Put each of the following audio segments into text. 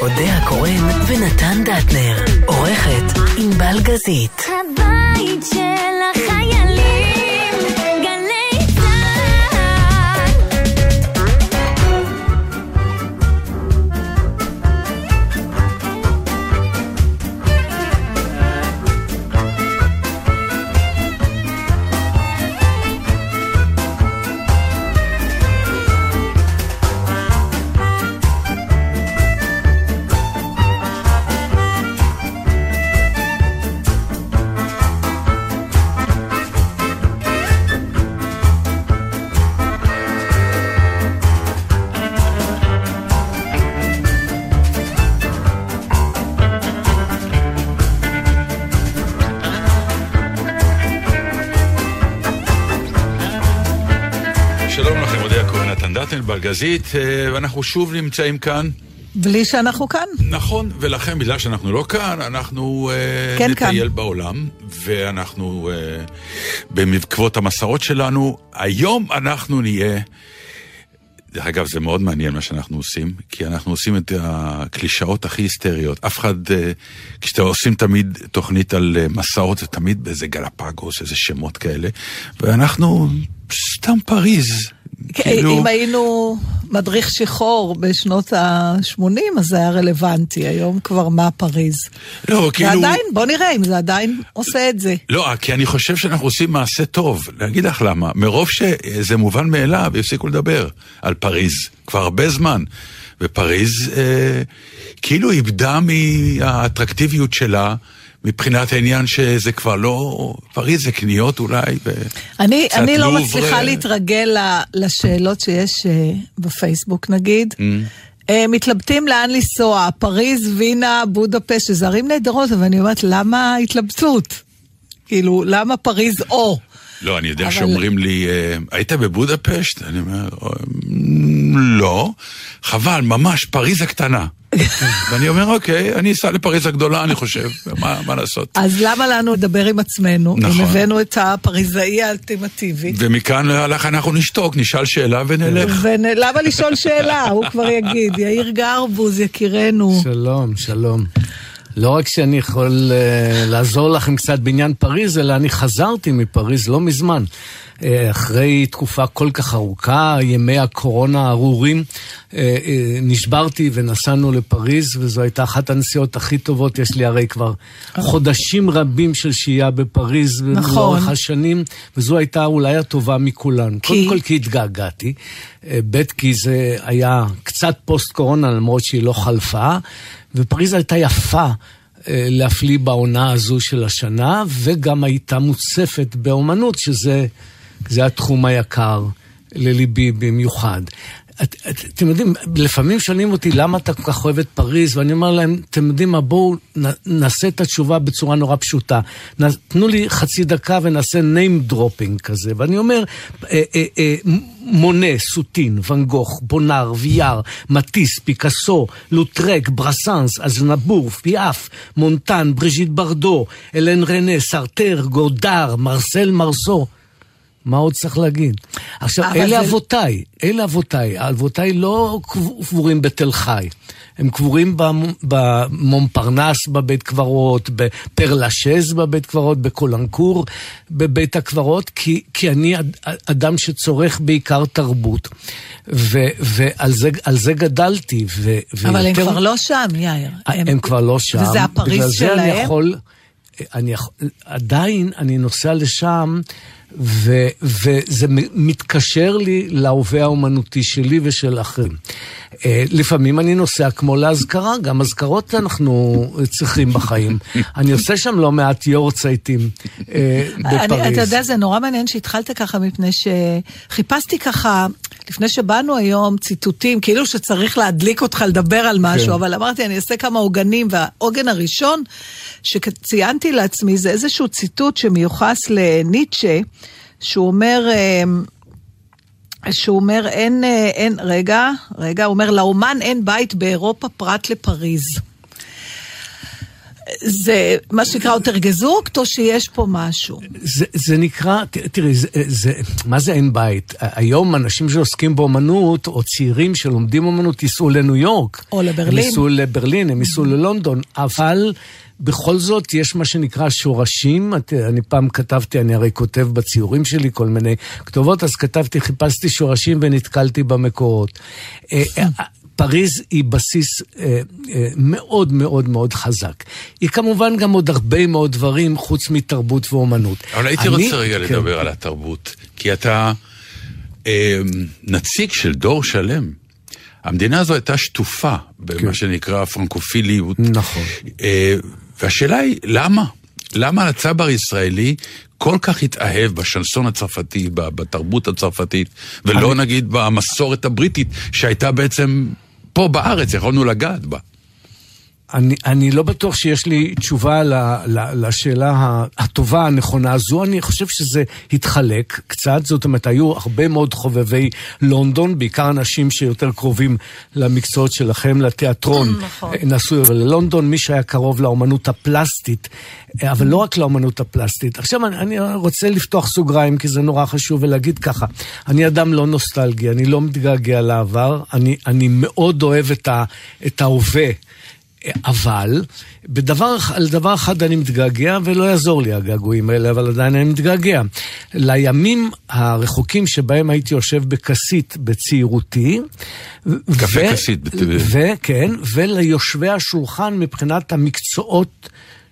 אודה הקורן ונתן דטנר. עורכת ענבל גזית. הבית של בלגזית, אה, ואנחנו שוב נמצאים כאן. בלי שאנחנו כאן. נכון, ולכן בגלל שאנחנו לא כאן, אנחנו אה, כן נטייל כאן. בעולם, ואנחנו אה, במקוות המסעות שלנו. היום אנחנו נהיה... דרך אגב, זה מאוד מעניין מה שאנחנו עושים, כי אנחנו עושים את הקלישאות הכי היסטריות. אף אחד, כשאתם עושים תמיד תוכנית על מסעות, זה תמיד באיזה גלפגוס, איזה שמות כאלה, ואנחנו סתם פריז. כאילו- אם היינו מדריך שחור בשנות ה-80, אז זה היה רלוונטי. היום כבר מה פריז. לא, כאילו... ועדיין, בוא נראה אם זה עדיין עושה את זה. לא, כי אני חושב שאנחנו עושים מעשה טוב. אני אגיד לך למה. מרוב שזה מובן מאליו, הפסיקו לדבר על פריז. כבר הרבה זמן. ופריז אה, כאילו איבדה מהאטרקטיביות שלה. מבחינת העניין שזה כבר לא... פריז זה קניות אולי, אני, קצת אני לא לובר. מצליחה להתרגל ל- לשאלות שיש אה, בפייסבוק נגיד. Mm. אה, מתלבטים לאן לנסוע, פריז, וינה, בודפשט, שזה ערים נהדרות, אבל אני אומרת, למה ההתלבטות? כאילו, למה פריז או? לא, אני יודע אבל- שאומרים לי, אה, היית בבודפשט? אני אומר, "אה, לא. חבל, ממש, פריז הקטנה. ואני אומר, אוקיי, אני אסע לפריז הגדולה, אני חושב, מה, מה לעשות? אז למה לנו לדבר עם עצמנו? נכון. אם הבאנו את הפריזאי האלטימטיבי. ומכאן הלך אנחנו נשתוק, נשאל שאלה ונלך. ולמה לשאול שאלה? הוא כבר יגיד, יאיר גרבוז, יקירנו. שלום, שלום. לא רק שאני יכול uh, לעזור לכם קצת בעניין פריז, אלא אני חזרתי מפריז לא מזמן. Uh, אחרי תקופה כל כך ארוכה, ימי הקורונה הארורים, uh, uh, נשברתי ונסענו לפריז, וזו הייתה אחת הנסיעות הכי טובות. יש לי הרי כבר חודשים רבים של שהייה בפריז, נכון. לאורך השנים, וזו הייתה אולי הטובה מכולן. כי? קודם כל כי התגעגעתי, אה, ב' כי זה היה קצת פוסט-קורונה, למרות שהיא לא חלפה, ופריז הייתה יפה. אה, להפליא בעונה הזו של השנה, וגם הייתה מוצפת באומנות, שזה זה התחום היקר לליבי במיוחד. את, את, אתם יודעים, לפעמים שואלים אותי למה אתה כל כך אוהב את פריז, ואני אומר להם, אתם יודעים מה, בואו נעשה את התשובה בצורה נורא פשוטה. נ, תנו לי חצי דקה ונעשה name dropping כזה, ואני אומר, אה, אה, אה, מונה, סוטין, ואן גוך, בונאר, ויאר, מטיס, פיקאסו, לוטרק, ברסאנס, אזנבור, פיאף, מונטן, בריז'יט ברדו, אלן רנה, סארטר, גודאר, מרסל מרסו. מה עוד צריך להגיד? עכשיו, אלה זה- אבותיי, אלה אבותיי. אבותיי לא קבורים בתל חי. הם קבורים במ- במונפרנס בבית קברות, בפרלשז בבית קברות, בקולנקור בבית הקברות, כי, כי אני אד- אדם שצורך בעיקר תרבות. ו, ועל זה, זה גדלתי. ו, אבל הם ויותר- כבר לא שם, יאיר. הם, הם כבר לא שם. וזה הפריז בגלל זה אני שלהם? יכול... אני יכול... עדיין אני נוסע לשם, ו, וזה מתקשר לי להווה האומנותי שלי ושל אחרים. אה, לפעמים אני נוסע כמו לאזכרה, גם אזכרות אנחנו צריכים בחיים. אני עושה שם לא מעט יורצייטים אה, בפריז. אתה יודע, זה נורא מעניין שהתחלת ככה, מפני שחיפשתי ככה, לפני שבאנו היום, ציטוטים, כאילו שצריך להדליק אותך לדבר על משהו, כן. אבל אמרתי, אני אעשה כמה עוגנים, והעוגן הראשון שציינתי לעצמי זה איזשהו ציטוט שמיוחס לניטשה, שהוא אומר... שהוא אומר, אין, אה, אין, רגע, רגע, הוא אומר, לאומן אין בית באירופה פרט לפריז. זה מה שנקרא יותר גזוקט, או שיש פה משהו? זה, זה נקרא, תראי, זה, זה, מה זה אין בית? היום אנשים שעוסקים באומנות, או צעירים שלומדים אומנות, ייסעו לניו יורק. או לברלין. הם ייסעו לברלין, הם ייסעו ללונדון, אבל בכל זאת יש מה שנקרא שורשים. את- אני פעם כתבתי, אני הרי כותב בציורים שלי כל מיני כתובות, אז כתבתי, חיפשתי שורשים ונתקלתי במקורות. אה, אה, פריז היא בסיס אה, אה, מאוד מאוד מאוד חזק. היא כמובן גם עוד הרבה מאוד דברים חוץ מתרבות ואומנות. אבל הייתי אני- רוצה רגע כן. לדבר על התרבות, כי אתה אה, נציג של דור שלם. המדינה הזו הייתה שטופה במה שנקרא פרנקופיליות. כן. נכון. אה, והשאלה היא, למה? למה הצבר הישראלי כל כך התאהב בשנסון הצרפתי, בתרבות הצרפתית, ולא נגיד במסורת הבריטית, שהייתה בעצם פה בארץ, יכולנו לגעת בה. אני, אני לא בטוח שיש לי תשובה ל, ל, לשאלה הטובה, הנכונה הזו. אני חושב שזה התחלק קצת, זאת אומרת, היו הרבה מאוד חובבי לונדון, בעיקר אנשים שיותר קרובים למקצועות שלכם, לתיאטרון. נכון. נסעו ללונדון, מי שהיה קרוב לאומנות הפלסטית, אבל לא רק לאומנות הפלסטית. עכשיו, אני, אני רוצה לפתוח סוגריים, כי זה נורא חשוב, ולהגיד ככה, אני אדם לא נוסטלגי, אני לא מתגעגע לעבר, אני, אני מאוד אוהב את, ה, את ההווה. אבל בדבר, על דבר אחד אני מתגעגע, ולא יעזור לי הגעגועים האלה, אבל עדיין אני מתגעגע. לימים הרחוקים שבהם הייתי יושב בכסית בצעירותי. קפה ו- כסית, בת- וכן, וליושבי השולחן מבחינת המקצועות.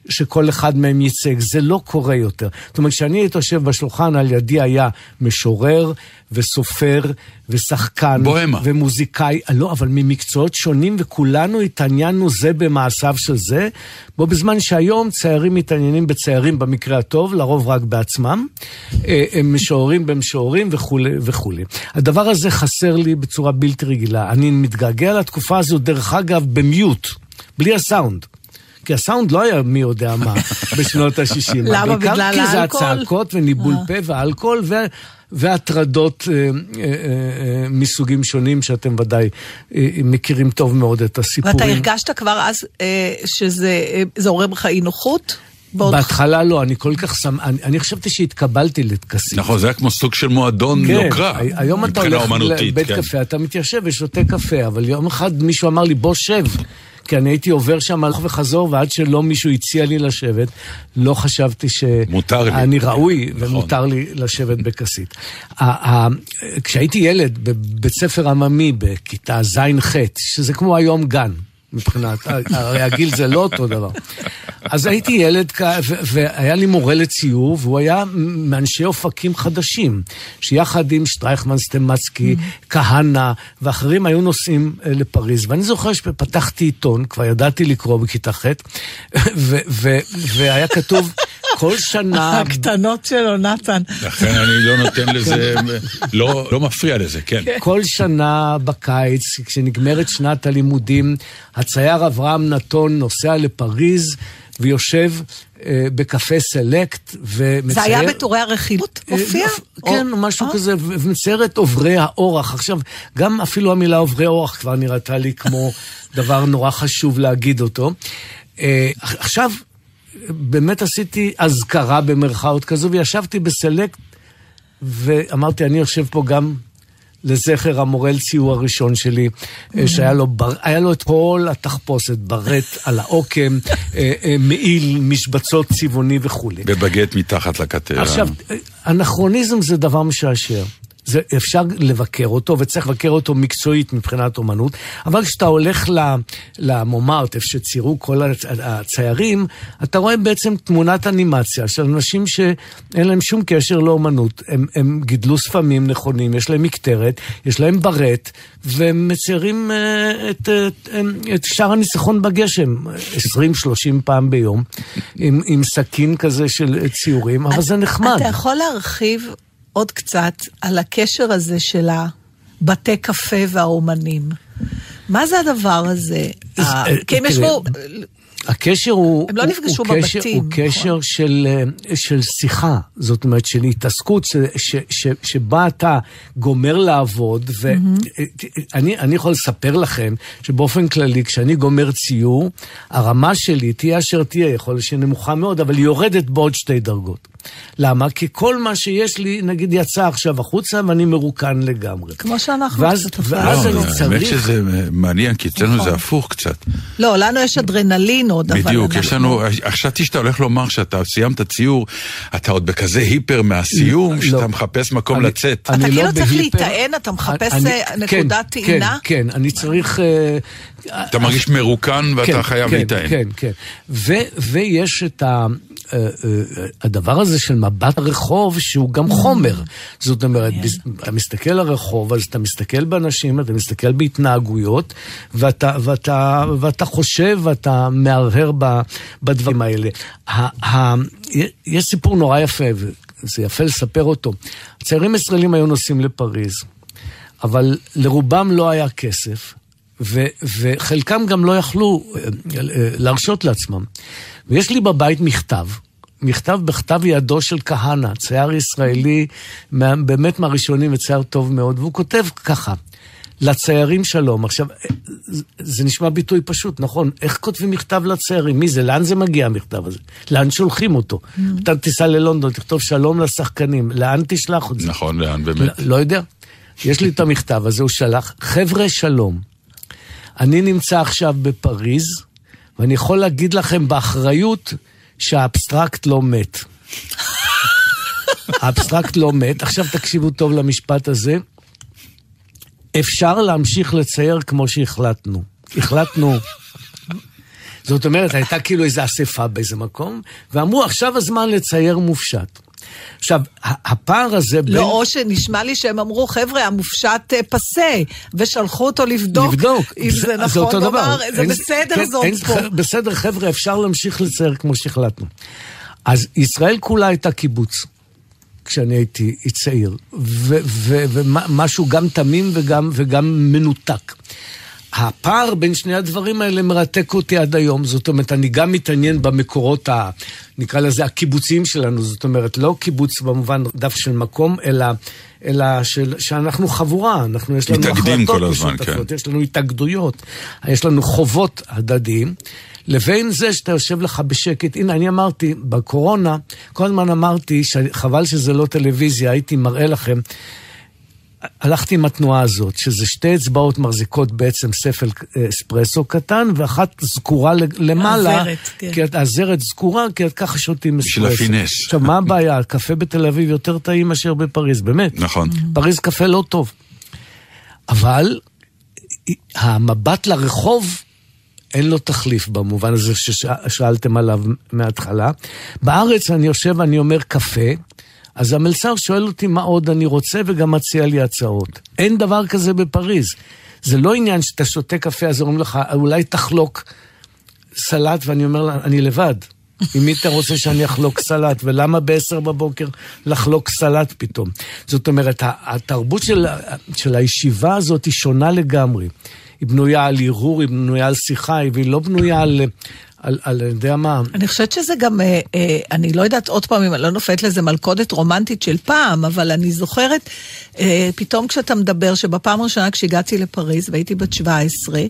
שכל אחד מהם ייצג, זה לא קורה יותר. זאת אומרת, כשאני הייתי יושב בשולחן, על ידי היה משורר וסופר ושחקן. בוהמה. ומוזיקאי, לא, אבל ממקצועות שונים, וכולנו התעניינו זה במעשיו של זה, בו בזמן שהיום ציירים מתעניינים בציירים במקרה הטוב, לרוב רק בעצמם, אה, הם משוררים במשוררים וכולי וכולי. הדבר הזה חסר לי בצורה בלתי רגילה. אני מתגעגע לתקופה הזו, דרך אגב, במיוט, בלי הסאונד. כי הסאונד לא היה מי יודע מה בשנות ה-60. למה? בגלל כי זה האלכוהול? הצעקות וניבול פה ואלכוהול ו... והטרדות אה, אה, אה, מסוגים שונים שאתם ודאי אה, מכירים טוב מאוד את הסיפורים. ואתה הרגשת כבר אז אה, שזה אה, זה עורר בך אי נוחות? בהתחלה לא, אני כל כך שמח, אני, אני חשבתי שהתקבלתי לטקסים. נכון, זה היה כמו סוג של מועדון כן, יוקרה. הי- היום אתה מבחינה הולך אומנותית, לבית כן. קפה, אתה מתיישב ושותה קפה, אבל יום אחד מישהו אמר לי, בוא שב. כי אני הייתי עובר שם הלוך וחזור, ועד שלא מישהו הציע לי לשבת, לא חשבתי ש... מותר לי. אני ראוי, נכון. ומותר לי לשבת בכסית. כשהייתי ילד בבית ספר עממי, בכיתה ז'-ח', שזה כמו היום גן. מבחינת, הרי הגיל זה לא אותו דבר. אז הייתי ילד, והיה לי מורה לציור, והוא היה מאנשי אופקים חדשים, שיחד עם שטרייכמן סטמצקי, כהנא ואחרים היו נוסעים אה, לפריז. ואני זוכר שפתחתי עיתון, כבר ידעתי לקרוא בכיתה ח', והיה כתוב כל שנה... הקטנות שלו, נתן. לכן אני לא נותן לזה, לא לא מפריע לזה, כן. כל שנה בקיץ, כשנגמרת שנת הלימודים, הצייר אברהם נתון נוסע לפריז ויושב אה, בקפה סלקט ומצייר... זה היה בטורי הרכילות? אה, מופיע? כן, או- משהו אה? כזה, ומצייר את עוברי האורח. עכשיו, גם אפילו המילה עוברי אורח כבר נראתה לי כמו דבר נורא חשוב להגיד אותו. אה, עכשיו, באמת עשיתי אזכרה במרכאות כזו, וישבתי בסלקט, ואמרתי, אני יושב פה גם לזכר המורה לציור הראשון שלי, אה, שהיה לו, בר, לו את כל התחפושת, ברט על העוקם, אה, אה, מעיל, משבצות צבעוני וכולי. בבגט מתחת לכתר. עכשיו, אנכרוניזם זה דבר משעשע. זה, אפשר לבקר אותו, וצריך לבקר אותו מקצועית מבחינת אומנות, אבל כשאתה הולך למומארט, איפה שציירו כל הצ- הציירים, אתה רואה בעצם תמונת אנימציה של אנשים שאין להם שום קשר לאומנות. הם, הם גידלו ספמים נכונים, יש להם מקטרת, יש להם ברט, והם מציירים אה, את, את, את שער הניצחון בגשם 20-30 פעם ביום, עם, עם סכין כזה של ציורים, אבל זה נחמד. אתה יכול להרחיב עוד קצת על הקשר הזה של הבתי קפה והאומנים. מה זה הדבר הזה? אה, כי הם ישבו... הקשר הוא... הם לא נפגשו הוא קשר, בבתים, הוא קשר של, אה, של שיחה, זאת אומרת של התעסקות, ש, ש, ש, שבה אתה גומר לעבוד, ואני אני יכול לספר לכם שבאופן כללי, כשאני גומר ציור, הרמה שלי תהיה אשר תהיה, יכול להיות שהיא נמוכה מאוד, אבל היא יורדת בעוד שתי דרגות. למה? כי כל מה שיש לי, נגיד, יצא עכשיו החוצה ואני מרוקן לגמרי. כמו שאנחנו ואז- ואז הפעלנו. אני לא, צריך- האמת שזה מעניין, כי אצלנו נכון. זה הפוך קצת. לא, לנו יש אדרנלין עוד, אבל... בדיוק, יש אנחנו- לנו, חשבתי שאתה הולך לומר שאתה סיימת ציור, אתה עוד בכזה היפר מהסיום, לא. שאתה מחפש מקום אני- לצאת. אתה אני כאילו לא צריך בהיפר. להיטען, אתה מחפש, אני- אה, כן, נקודת כן, טעינה? כן, אני צריך... אה, אתה מרגיש מרוקן ואתה כן, חייב כן, להיטען. כן, כן. ו, ויש את ה, הדבר הזה של מבט הרחוב, שהוא גם חומר. זאת אומרת, בס- אתה מסתכל על הרחוב, אז אתה מסתכל באנשים, אתה מסתכל בהתנהגויות, ואתה, ואתה, ואתה חושב, ואתה מהרהר בדברים האלה. יש סיפור נורא יפה, וזה יפה לספר אותו. צעירים ישראלים היו נוסעים לפריז. אבל לרובם לא היה כסף, ו- וחלקם גם לא יכלו אה, אה, להרשות לעצמם. ויש לי בבית מכתב, מכתב בכתב ידו של כהנא, צייר ישראלי, באמת מהראשונים וצייר טוב מאוד, והוא כותב ככה, לציירים שלום. עכשיו, זה- זה נשמע ביטוי פשוט, נכון? איך כותבים מכתב לציירים? מי זה? לאן זה מגיע המכתב הזה? לאן שולחים אותו? אתה תיסע ללונדון, תכתוב שלום לשחקנים, לאן תשלח את זה? נכון, לאן באמת? לא, לא יודע. יש לי את המכתב הזה, הוא שלח, חבר'ה שלום, אני נמצא עכשיו בפריז, ואני יכול להגיד לכם באחריות שהאבסטרקט לא מת. האבסטרקט לא מת. עכשיו תקשיבו טוב למשפט הזה. אפשר להמשיך לצייר כמו שהחלטנו. החלטנו. זאת אומרת, הייתה כאילו איזו אספה באיזה מקום, ואמרו, עכשיו הזמן לצייר מופשט. עכשיו, הפער הזה בין... לא, או שנשמע לי שהם אמרו, חבר'ה, המופשט אה, פסה, ושלחו אותו לבדוק. לבדוק. אם זה נכון, אותו הוא דבר. זה אין- בסדר כן, זאת אין- פה. בסדר, חבר'ה, אפשר להמשיך לצייר כמו שהחלטנו. אז ישראל כולה הייתה קיבוץ. כשאני הייתי צעיר, ומשהו גם תמים וגם, וגם מנותק. הפער בין שני הדברים האלה מרתק אותי עד היום, זאת אומרת, אני גם מתעניין במקורות, ה, נקרא לזה, הקיבוציים שלנו, זאת אומרת, לא קיבוץ במובן דף של מקום, אלא, אלא של, שאנחנו חבורה, אנחנו, יש לנו החלטות משותפות, כן. יש לנו התאגדויות, יש לנו חובות הדדיים, לבין זה שאתה יושב לך בשקט. הנה, אני אמרתי, בקורונה, כל הזמן אמרתי, חבל שזה לא טלוויזיה, הייתי מראה לכם. הלכתי עם התנועה הזאת, שזה שתי אצבעות מחזיקות בעצם ספל אה, אספרסו קטן, ואחת זקורה למעלה. הזרת, כן. כי את- הזרת זקורה, כי את ככה שותים בשביל אספרסו. הפינס. עכשיו, מה הבעיה? קפה בתל אביב יותר טעים מאשר בפריז, באמת. נכון. פריז קפה לא טוב. אבל המבט לרחוב, אין לו תחליף במובן הזה ששאלתם עליו מההתחלה. בארץ אני יושב ואני אומר קפה, אז המלצר שואל אותי מה עוד אני רוצה וגם מציע לי הצעות. אין דבר כזה בפריז. זה לא עניין שאתה שותה קפה, אז אומרים לך, אולי תחלוק סלט, ואני אומר לה, אני לבד. עם מי אתה רוצה שאני אחלוק סלט, ולמה בעשר בבוקר לחלוק סלט פתאום? זאת אומרת, התרבות של, של הישיבה הזאת היא שונה לגמרי. היא בנויה על הרהור, היא בנויה על שיחה, והיא לא בנויה על, על, על, אני יודע מה. אני חושבת שזה גם, אה, אה, אני לא יודעת עוד פעם אם אני לא נופלת לזה מלכודת רומנטית של פעם, אבל אני זוכרת, אה, פתאום כשאתה מדבר, שבפעם הראשונה כשהגעתי לפריז והייתי בת 17,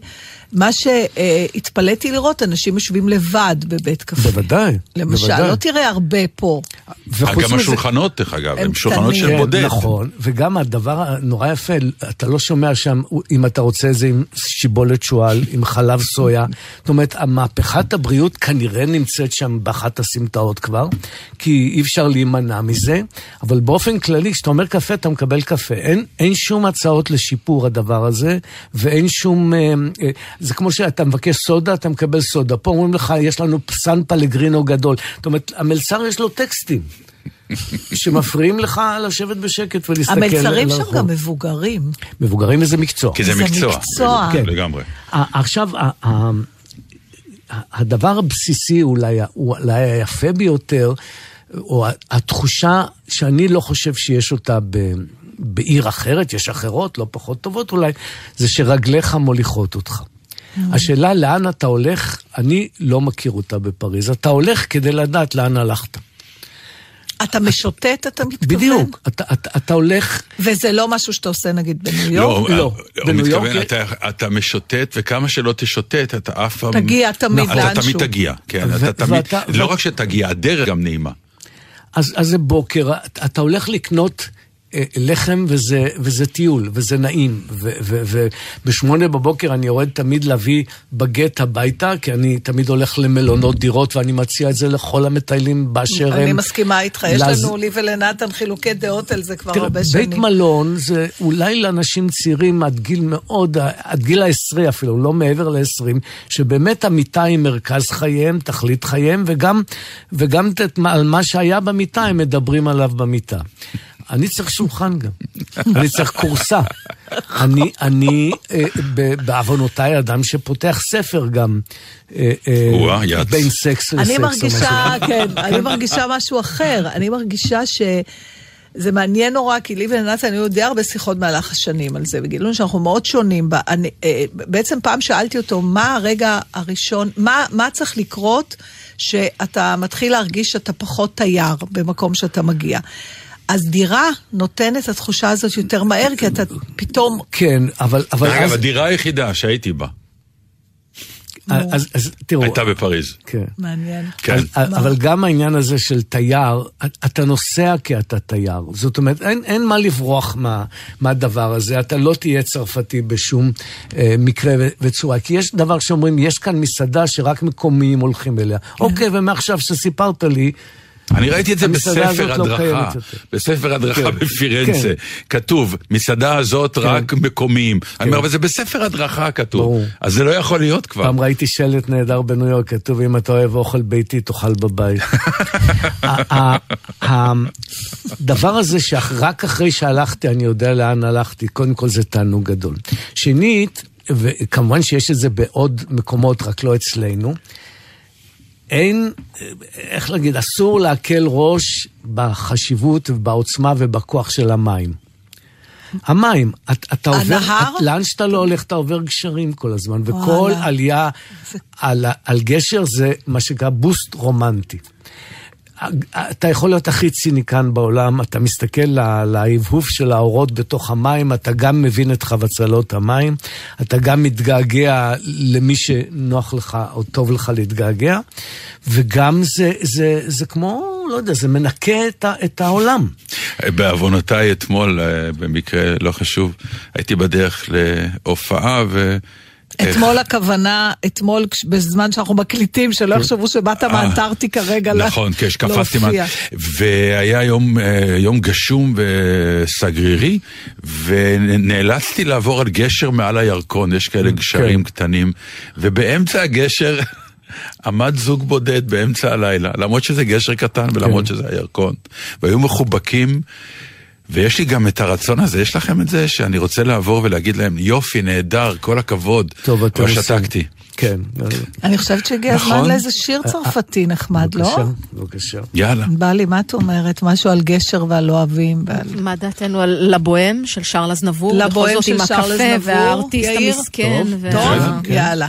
מה שהתפלאתי לראות, אנשים יושבים לבד בבית קפה. בוודאי, למשל, בוודאי. לא תראה הרבה פה. גם השולחנות, דרך אגב, הם הם שולחנות. של כן, בודד. נכון, וגם הדבר הנורא יפה, אתה לא שומע שם, אם אתה רוצה את זה עם שיבולת שועל, עם חלב סויה. זאת אומרת, מהפכת הבריאות כנראה נמצאת שם באחת הסמטאות כבר, כי אי אפשר להימנע מזה, אבל באופן כללי, כשאתה אומר קפה, אתה מקבל קפה. אין, אין שום הצעות לשיפור הדבר הזה, ואין שום... אה, אה, זה כמו שאתה מבקש סודה, אתה מקבל סודה. פה אומרים לך, יש לנו סן פלגרינו גדול. זאת אומרת, המלצר יש לו טקסטים. שמפריעים לך לשבת בשקט ולהסתכל המלצרים שם. גם מבוגרים. מבוגרים איזה מקצוע. כי זה זה מקצוע. מקצוע. כן. כן. לגמרי. ה- עכשיו, הדבר הבסיסי אולי, אולי היפה ביותר, או התחושה שאני לא חושב שיש אותה ב, בעיר אחרת, יש אחרות, לא פחות טובות אולי, זה שרגליך מוליכות אותך. השאלה לאן אתה הולך, אני לא מכיר אותה בפריז. אתה הולך כדי לדעת לאן הלכת. אתה משוטט, אתה מתכוון? בדיוק, אתה, אתה, אתה הולך... וזה לא משהו שאתה עושה נגיד בניו יורק? לא. לא, הוא בניו מתכוון, יורק- אתה, אתה משוטט, וכמה שלא תשוטט, אתה אף פעם... תגיע תמיד אתה לאנשהו. תמיד תגיע, כן, ו- אתה תמיד... ואתה- לא ו- רק שתגיע, הדרך גם נעימה. אז, אז זה בוקר, אתה אתה הולך לקנות אה, לחם וזה, וזה טיול, וזה נעים. ובשמונה בבוקר אני יורד תמיד להביא בגט הביתה, כי אני תמיד הולך למלונות דירות, ואני מציע את זה לכל המטיילים באשר הם. אני מסכימה איתך, יש לז- לנו, לי ולנתן, חילוקי דעות על זה כבר תראה, הרבה בית שנים. מלון זה אולי לאנשים צעירים עד גיל מאוד, עד גיל העשרי אפילו, לא מעבר לעשרים, שבאמת המיטה היא מרכז חייהם, תכלית חייהם, וגם, וגם את, על מה שהיה במיטה הם מדברים עליו במיטה. אני צריך שולחן גם, אני צריך כורסה. אני, אני אה, בעוונותיי אדם שפותח ספר גם, אה, אה. בין סקס לסקס. אני מרגישה. כן, אני מרגישה משהו אחר. אני מרגישה ש... זה מעניין נורא, כי לי ולנתן היו די הרבה שיחות במהלך השנים על זה, וגילינו שאנחנו מאוד שונים. ב- אני, אה, בעצם פעם שאלתי אותו, מה הרגע הראשון, מה, מה צריך לקרות שאתה מתחיל להרגיש שאתה פחות תייר במקום שאתה מגיע. אז דירה נותנת את התחושה הזאת יותר מהר, כי אתה פתאום... כן, אבל, אבל אגב, אז, הדירה היחידה שהייתי בה, אז, אז תראו, הייתה בפריז. כן. מעניין. כן. אז, אבל גם העניין הזה של תייר, אתה נוסע כי אתה תייר. זאת אומרת, אין, אין מה לברוח מה, מהדבר הזה. אתה לא תהיה צרפתי בשום אה, מקרה וצורה. כי יש דבר שאומרים, יש כאן מסעדה שרק מקומיים הולכים אליה. כן. אוקיי, ומעכשיו שסיפרת לי, אני ראיתי את זה המסעדה בספר לא הדרכה. בספר הדרכה כן. בפירנצה. כן. כתוב, מסעדה הזאת רק מקומיים. אני אומר, אבל זה בספר הדרכה כתוב. אז זה לא יכול להיות כבר. פעם ראיתי שלט נהדר בניו יורק, כתוב, אם אתה אוהב אוכל ביתי, תאכל בבית. הדבר הזה שרק אחרי שהלכתי, אני יודע לאן הלכתי, קודם כל זה תענוג גדול. שנית, וכמובן שיש את זה בעוד מקומות, רק לא אצלנו, אין, איך להגיד, אסור להקל ראש בחשיבות ובעוצמה ובכוח של המים. המים, את, אתה עובר, הנהר? את, לאן שאתה לא הולך, אתה עובר גשרים כל הזמן, וכל וואלה. עלייה על, על גשר זה מה שנקרא בוסט רומנטי. אתה יכול להיות הכי ציניקן בעולם, אתה מסתכל לה- להבהוב של האורות בתוך המים, אתה גם מבין את חבצלות המים, אתה גם מתגעגע למי שנוח לך או טוב לך להתגעגע, וגם זה, זה, זה כמו, לא יודע, זה מנקה את, את העולם. בעוונותיי אתמול, אה, במקרה לא חשוב, הייתי בדרך להופעה ו... אתמול הכוונה, אתמול בזמן שאנחנו מקליטים, שלא יחשבו שבאת מאנטארקטיקה רגע ל- נכון, כשקפצתי, מה... להופיע. והיה יום, אה, יום גשום וסגרירי, ונאלצתי לעבור על גשר מעל הירקון, יש כאלה גשרים קטנים, ובאמצע הגשר עמד זוג בודד באמצע הלילה, למרות שזה גשר קטן ולמרות שזה הירקון, והיו מחובקים. ויש לי גם את הרצון הזה, יש לכם את זה, שאני רוצה לעבור ולהגיד להם, יופי, נהדר, כל הכבוד, טוב, אתם אבל עושים. שתקתי. כן. אני חושבת שהגיע הזמן נכון. לאיזה שיר צרפתי נחמד, לא? בבקשה, בבקשה. יאללה. בא לי, מה את אומרת? משהו על גשר ועל אוהבים ועל... מה דעתנו על לבוהם של שרל אזנבור? לבוהם בכל זאת של עם שרל הקפה אזנבור, והארטיסט יאיר? המסכן. טוב, טוב, כן. יאללה.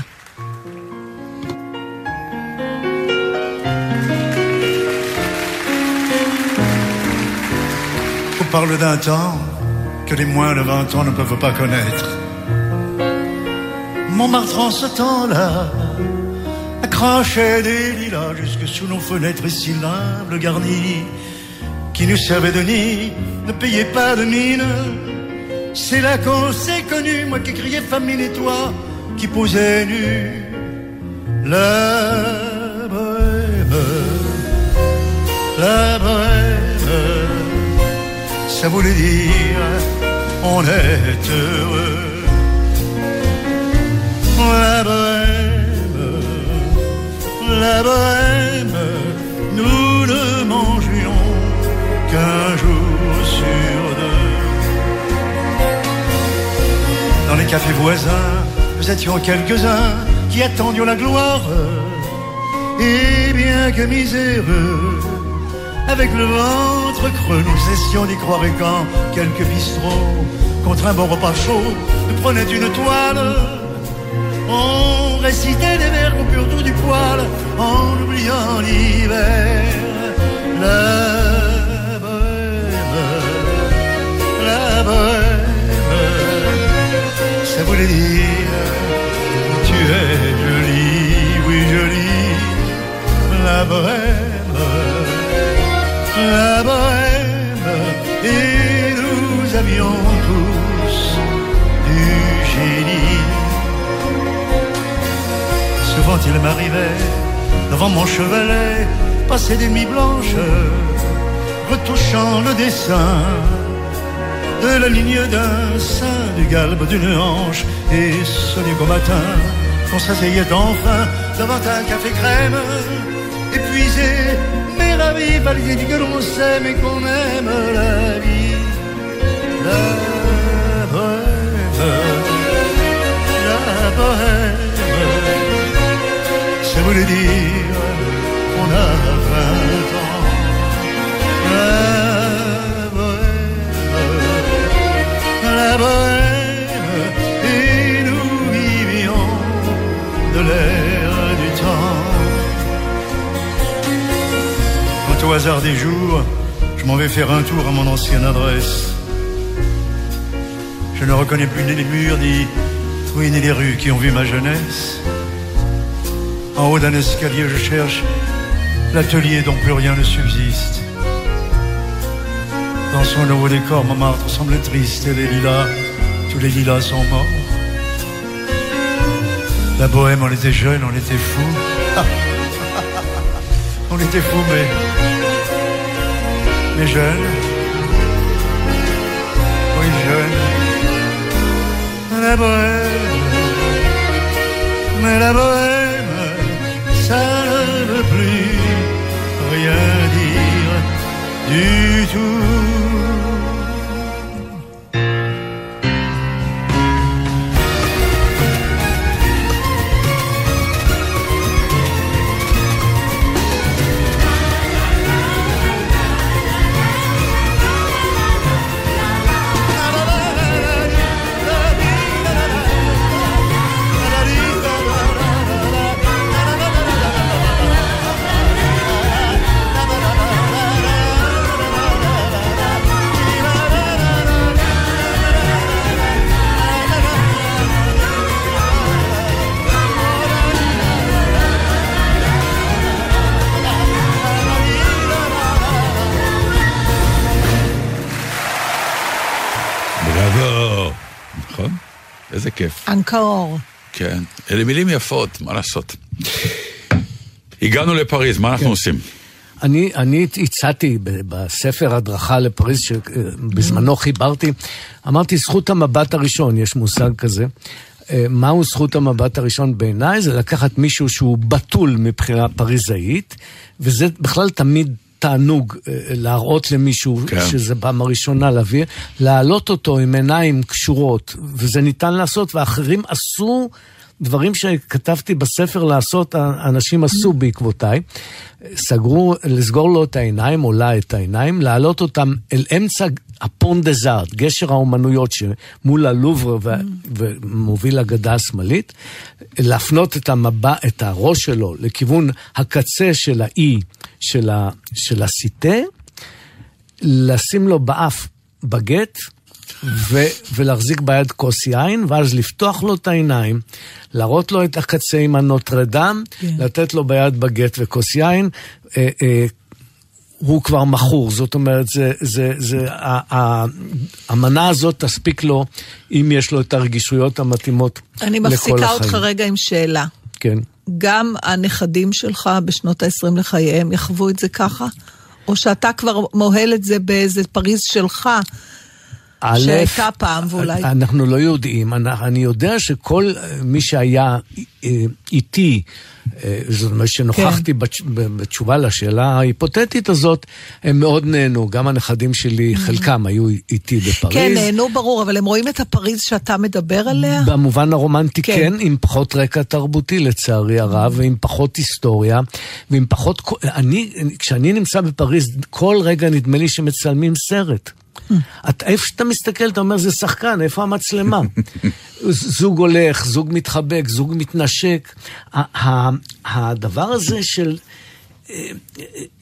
Parle d'un temps que les moins de 20 ans ne peuvent pas connaître. Montmartre en ce temps-là accrochait des lilas jusque sous nos fenêtres et si l'humble garni qui nous servait de nid ne payait pas de mine. C'est là qu'on s'est connus, moi qui criais famine et toi qui posais nu. La la ça voulait dire on est heureux. La bohème, la bohème, nous ne mangions qu'un jour sur deux. Dans les cafés voisins, nous étions quelques-uns qui attendions la gloire. Et bien que miséreux, avec le creux, nous cessions d'y croire et quand quelques bistrots, contre un bon repas chaud, nous prenaient une toile. On récitait des vers qu'on put autour du poil en oubliant l'hiver. La bohème, la bohème, ça voulait dire tu es jolie, oui jolie, la bohème, la bohème, et nous avions tous du génie. Souvent il m'arrivait devant mon chevalet passer des nuits blanches, retouchant le dessin de la ligne d'un sein, du galbe d'une hanche, et sonner qu'au matin, on s'asseyait enfin devant un café crème, épuisé, mais ravi, validé que l'on s'aime et qu'on aime la vie. La bohème, la bohème, ça voulait dire qu'on a vingt ans. La bohème, la bohème, et nous vivions de l'air au hasard des jours, je m'en vais faire un tour à mon ancienne adresse. Je ne reconnais plus ni les murs, ni, oui, ni les rues qui ont vu ma jeunesse. En haut d'un escalier, je cherche l'atelier dont plus rien ne subsiste. Dans son nouveau décor, Montmartre semble triste et les lilas, tous les lilas sont morts. La bohème, on était jeunes, on était fous. on était fous, mais. Mais jeunes. Oui, jeunes. La bohème. Mais la bohème, ça ne veut plus rien dire du tout. איזה כיף. אנקור. כן. אלה מילים יפות, מה לעשות? הגענו לפריז, מה אנחנו עושים? אני, אני הצעתי בספר הדרכה לפריז, שבזמנו חיברתי, אמרתי זכות המבט הראשון, יש מושג כזה. אה, מהו זכות המבט הראשון בעיניי? זה לקחת מישהו שהוא בתול מבחינה פריזאית, וזה בכלל תמיד תענוג אה, להראות למישהו כן. שזה פעם הראשונה להביא, להעלות אותו עם עיניים קשורות, וזה ניתן לעשות, ואחרים עשו דברים שכתבתי בספר לעשות, אנשים עשו בעקבותיי. סגרו, לסגור לו את העיניים, או לה את העיניים, להעלות אותם אל אמצע הפון דה זארט, גשר האומנויות שמול הלובר ו- ומוביל לגדה השמאלית, להפנות את, המבע, את הראש שלו לכיוון הקצה של האי של, ה- של הסיטה, לשים לו באף בגט, ו- ולהחזיק ביד כוס יין, ואז לפתוח לו את העיניים, להראות לו את הקצה עם הנוטרדם, כן. לתת לו ביד בגט וכוס יין. אה, אה, הוא כבר מכור, זאת אומרת, זה, זה, זה, ה- המנה הזאת תספיק לו, אם יש לו את הרגישויות המתאימות אני לכל מפסיקה החיים. אותך רגע עם שאלה. כן. גם הנכדים שלך בשנות ה-20 לחייהם יחוו את זה ככה? או שאתה כבר מוהל את זה באיזה פריז שלך, שהייתה פעם ואולי... אנחנו לא יודעים, אני, יודע שכל אה, מי שהיה אה, איתי, אה, זאת אומרת שנוכחתי כן. בתש- בתשובה לשאלה ההיפותטית הזאת, הם מאוד נהנו, גם הנכדים שלי, חלקם היו איתי בפריז. כן, נהנו ברור, אבל הם רואים את הפריז שאתה מדבר עליה? במובן הרומנטי כן. כן. כן, עם פחות רקע תרבותי לצערי הרב, ועם פחות היסטוריה, ועם פחות... אני, כשאני נמצא בפריז, כל רגע נדמה לי שמצלמים סרט. את, איפה שאתה מסתכל, אתה אומר, זה שחקן, איפה המצלמה? זוג הולך, זוג מתחבק, זוג מתנשק. הדבר הזה של... אה,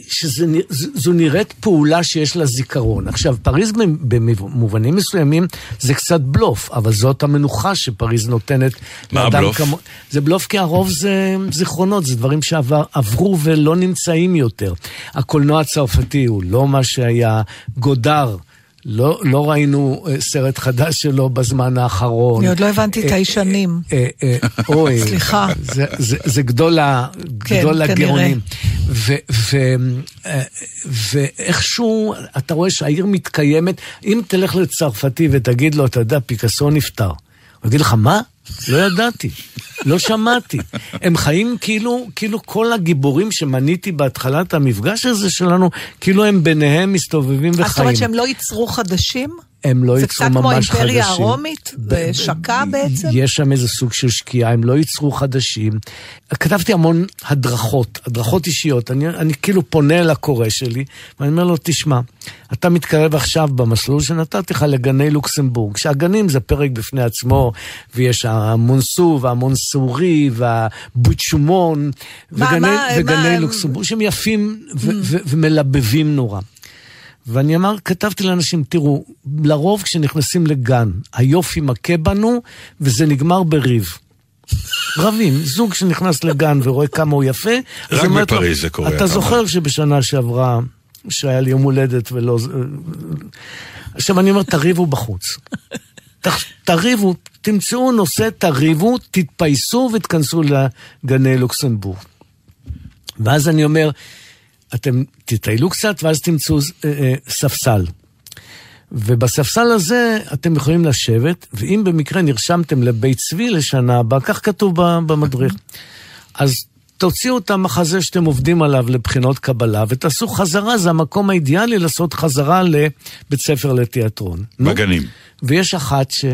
שזו נראית פעולה שיש לה זיכרון. עכשיו, פריז במובנים מסוימים זה קצת בלוף, אבל זאת המנוחה שפריז נותנת. מה הבלוף? כמו- זה בלוף כי הרוב זה זיכרונות, זה דברים שעברו ולא נמצאים יותר. הקולנוע הצרפתי הוא לא מה שהיה. גודר. לא, לא ראינו אה, סרט חדש שלו בזמן האחרון. אני עוד לא הבנתי את אה, הישנים. אה, אוי, סליחה. זה, זה, זה גדול, כן, גדול. הגאונים. ואיכשהו אתה רואה שהעיר מתקיימת, אם תלך לצרפתי ותגיד לו, אתה יודע, פיקאסו נפטר. הוא יגיד לך, מה? לא ידעתי, לא שמעתי. הם חיים כאילו, כאילו כל הגיבורים שמניתי בהתחלת המפגש הזה שלנו, כאילו הם ביניהם מסתובבים וחיים. זאת אומרת שהם לא ייצרו חדשים? הם לא זה ייצרו קצת כמו ממש חדשים. האימפריה הרומית? זה שקע בעצם? יש שם איזה סוג של שקיעה, הם לא ייצרו חדשים. כתבתי המון הדרכות, הדרכות אישיות. אני, אני כאילו פונה אל הקורא שלי, ואני אומר לו, תשמע, אתה מתקרב עכשיו במסלול שנתתי לך לגני לוקסמבורג, שהגנים זה פרק בפני עצמו, ויש המונסו והמונסורי והבוצ'ומון, וגני, מה, וגני מה- לוקסמבורג, שהם יפים ו- ו- ומלבבים נורא. ואני אמר, כתבתי לאנשים, תראו, לרוב כשנכנסים לגן, היופי מכה בנו, וזה נגמר בריב. רבים, זוג שנכנס לגן ורואה כמה הוא יפה. רק בפריז זה קורה, אתה אתה זוכר שבשנה שעברה, שהיה לי יום הולדת ולא... עכשיו אני אומר, תריבו בחוץ. תריבו, תמצאו נושא, תריבו, תתפייסו ותכנסו לגני לוקסמבורג. ואז אני אומר, אתם תטיילו קצת ואז תמצאו אה, אה, ספסל. ובספסל הזה אתם יכולים לשבת, ואם במקרה נרשמתם לבית צבי לשנה הבאה, כך כתוב במדריך, אז תוציאו את המחזה שאתם עובדים עליו לבחינות קבלה, ותעשו חזרה, זה המקום האידיאלי לעשות חזרה לבית ספר לתיאטרון. נו. בגנים. ויש אחת ש...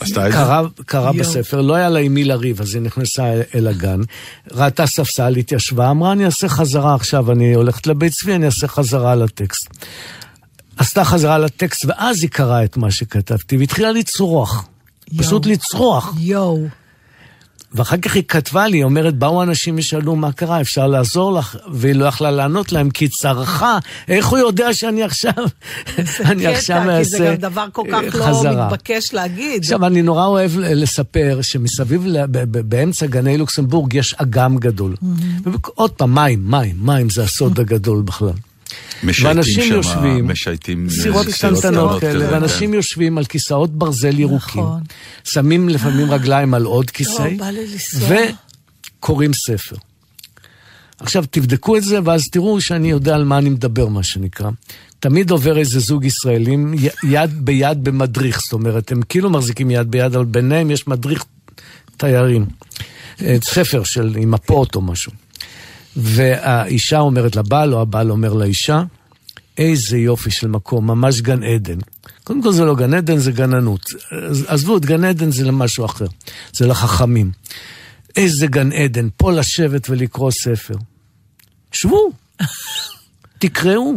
עשתה את זה? קרא, קרא יואו. בספר, לא היה לה עם מי לריב, אז היא נכנסה אל- הגן, ראתה ספסל, התיישבה, אמרה, אני אעשה חזרה עכשיו, אני הולכת לבית צבי, אני אעשה חזרה על הטקסט. עשתה חזרה על הטקסט, ואז היא קראה את מה שכתבתי, והתחילה לצרוח. פשוט לצרוח. יואו. ואחר כך היא כתבה לי, אומרת, באו אנשים ושאלו מה קרה, אפשר לעזור לך? והיא לא יכלה לענות להם, כי צרחה, איך הוא יודע שאני עכשיו, אני עכשיו קטע, כי זה אעשה גם דבר כל כך לא חזרה. מתבקש להגיד. עכשיו, אני נורא אוהב לספר שמסביב, באמצע גני לוקסמבורג יש אגם גדול. ועוד פעם, מים, מים, מים זה הסוד הגדול בכלל. משייטים ואנשים שם, יושבים, משייטים... סירות קטנטנות כאלה, ואנשים כן. יושבים על כיסאות ברזל ירוקים. נכון. שמים לפעמים רגליים על עוד כיסא, לא. וקוראים ספר. עכשיו, תבדקו את זה, ואז תראו שאני יודע על מה אני מדבר, מה שנקרא. תמיד עובר איזה זוג ישראלים יד ביד במדריך, זאת אומרת, הם כאילו מחזיקים יד ביד, אבל ביניהם יש מדריך תיירים. אה, ספר של, עם מפות או משהו. והאישה אומרת לבעל, או הבעל אומר לאישה, איזה יופי של מקום, ממש גן עדן. קודם כל זה לא גן עדן, זה גננות. עזבו, את גן עדן זה למשהו אחר, זה לחכמים. איזה גן עדן, פה לשבת ולקרוא ספר. שבו, תקראו.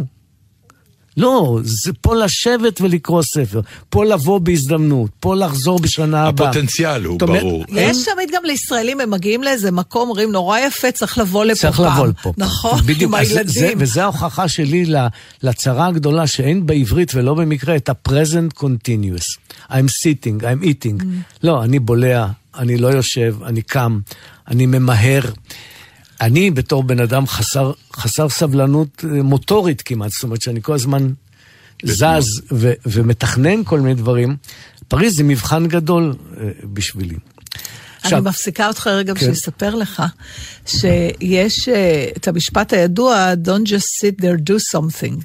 לא, זה פה לשבת ולקרוא ספר, פה לבוא בהזדמנות, פה לחזור בשנה הבאה. הפוטנציאל הוא זאת אומרת, ברור. אין- יש תמיד גם לישראלים, הם מגיעים לאיזה מקום, אומרים, נורא יפה, צריך לבוא לפה צריך פעם. לבוא לפה. נכון, בדיוק, עם הילדים. זה, וזה ההוכחה שלי לצרה הגדולה שאין בעברית ולא במקרה את ה-present continuous. I'm sitting, I'm eating. לא, אני בולע, אני לא יושב, אני קם, אני ממהר. אני בתור בן אדם חסר, חסר סבלנות אה, מוטורית כמעט, זאת אומרת שאני כל הזמן זז ו- ומתכנן כל מיני דברים. פריז זה מבחן גדול אה, בשבילי. אני מפסיקה אותך רגע בשביל כן. לספר לך, שיש אה, את המשפט הידוע, Don't just sit there, do something.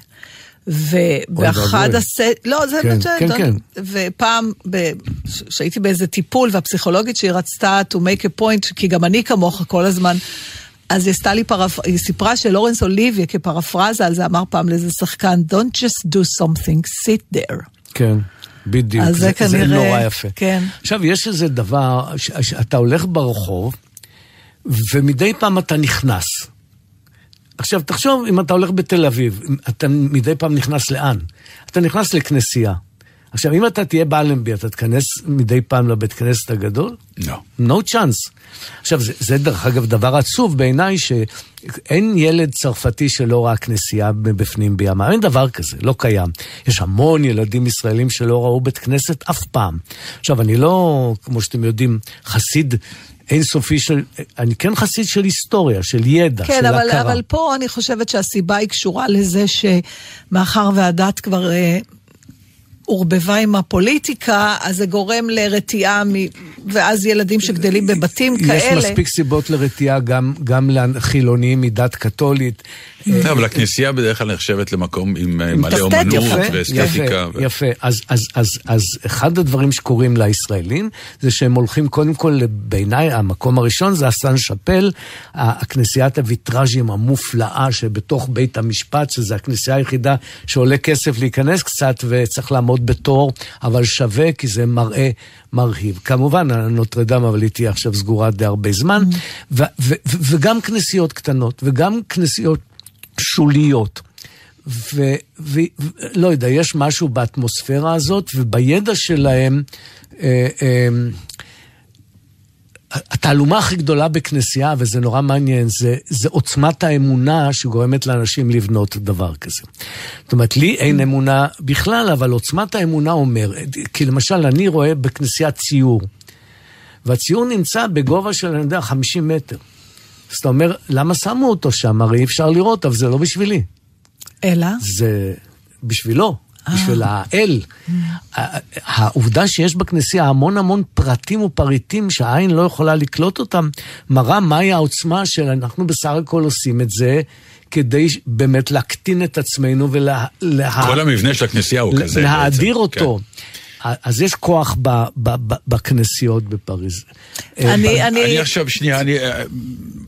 ובאחד. הסט... לא, זה כן, כן, don't- כן. ופעם, ב- ש- שהייתי באיזה טיפול, והפסיכולוגית שהיא רצתה to make a point, כי גם אני כמוך כל הזמן, אז היא עשתה לי פרפ... היא סיפרה שלורנס אוליביה כפרפרזה על זה אמר פעם לאיזה שחקן, Don't just do something, sit there. כן, בדיוק. אז זה זה כנראה- נורא יפה. כן. עכשיו, יש איזה דבר, ש- שאתה הולך ברחוב, ומדי פעם אתה נכנס. עכשיו, תחשוב, אם אתה הולך בתל אביב, אתה מדי פעם נכנס לאן? אתה נכנס לכנסייה. עכשיו, אם אתה תהיה באלנבי, אתה תיכנס מדי פעם לבית כנסת הגדול? לא. no chance. עכשיו, זה, זה דרך אגב דבר עצוב בעיניי, שאין ילד צרפתי שלא ראה כנסייה בפנים בימה. אין דבר כזה, לא קיים. יש המון ילדים ישראלים שלא ראו בית כנסת אף פעם. עכשיו, אני לא, כמו שאתם יודעים, חסיד אינסופי של... אני כן חסיד של היסטוריה, של ידע, כן, של אבל, הכרה. אבל פה אני חושבת שהסיבה היא קשורה לזה שמאחר והדת כבר אה, עורבבה עם הפוליטיקה, אז זה גורם לרתיעה, מ... ואז ילדים שגדלים בבתים יש כאלה... מספיק סיבות לרתיעה גם, גם לחילונים מדת קתולית. לא, אבל הכנסייה בדרך כלל נחשבת למקום עם אה, מלא אומנות יפה, ואסתטיקה. יפה, יפה. אז, אז, אז, אז אחד הדברים שקורים לישראלים זה שהם הולכים קודם כל, בעיניי המקום הראשון זה הסן שאפל, הכנסיית הוויטראז'ים המופלאה שבתוך בית המשפט, שזו הכנסייה היחידה שעולה כסף להיכנס קצת וצריך לעמוד בתור, אבל שווה כי זה מראה מרהיב. כמובן, נוטרדם, אבל היא תהיה עכשיו סגורה די הרבה זמן, ו- ו- ו- וגם כנסיות קטנות, וגם כנסיות שוליות. ולא יודע, יש משהו באטמוספירה הזאת, ובידע שלהם, אה, אה, התעלומה הכי גדולה בכנסייה, וזה נורא מעניין, זה, זה עוצמת האמונה שגורמת לאנשים לבנות דבר כזה. זאת אומרת, לי אין אמונה בכלל, אבל עוצמת האמונה אומרת, כי למשל, אני רואה בכנסייה ציור, והציור נמצא בגובה של, אני יודע, 50 מטר. אז אתה אומר, למה שמו אותו שם? הרי אי אפשר לראות, אבל זה לא בשבילי. אלא? זה בשבילו, בשביל האל. העובדה שיש בכנסייה המון המון פרטים ופריטים שהעין לא יכולה לקלוט אותם, מראה מהי העוצמה של אנחנו בסך הכל עושים את זה. כדי באמת להקטין את עצמנו ולה... לה... כל המבנה של הכנסייה הוא כזה. להאדיר בעצם, אותו. אז יש כוח ב, ב, ב, בכנסיות בפריז. אני, אני אני... עכשיו, שנייה, אני אה,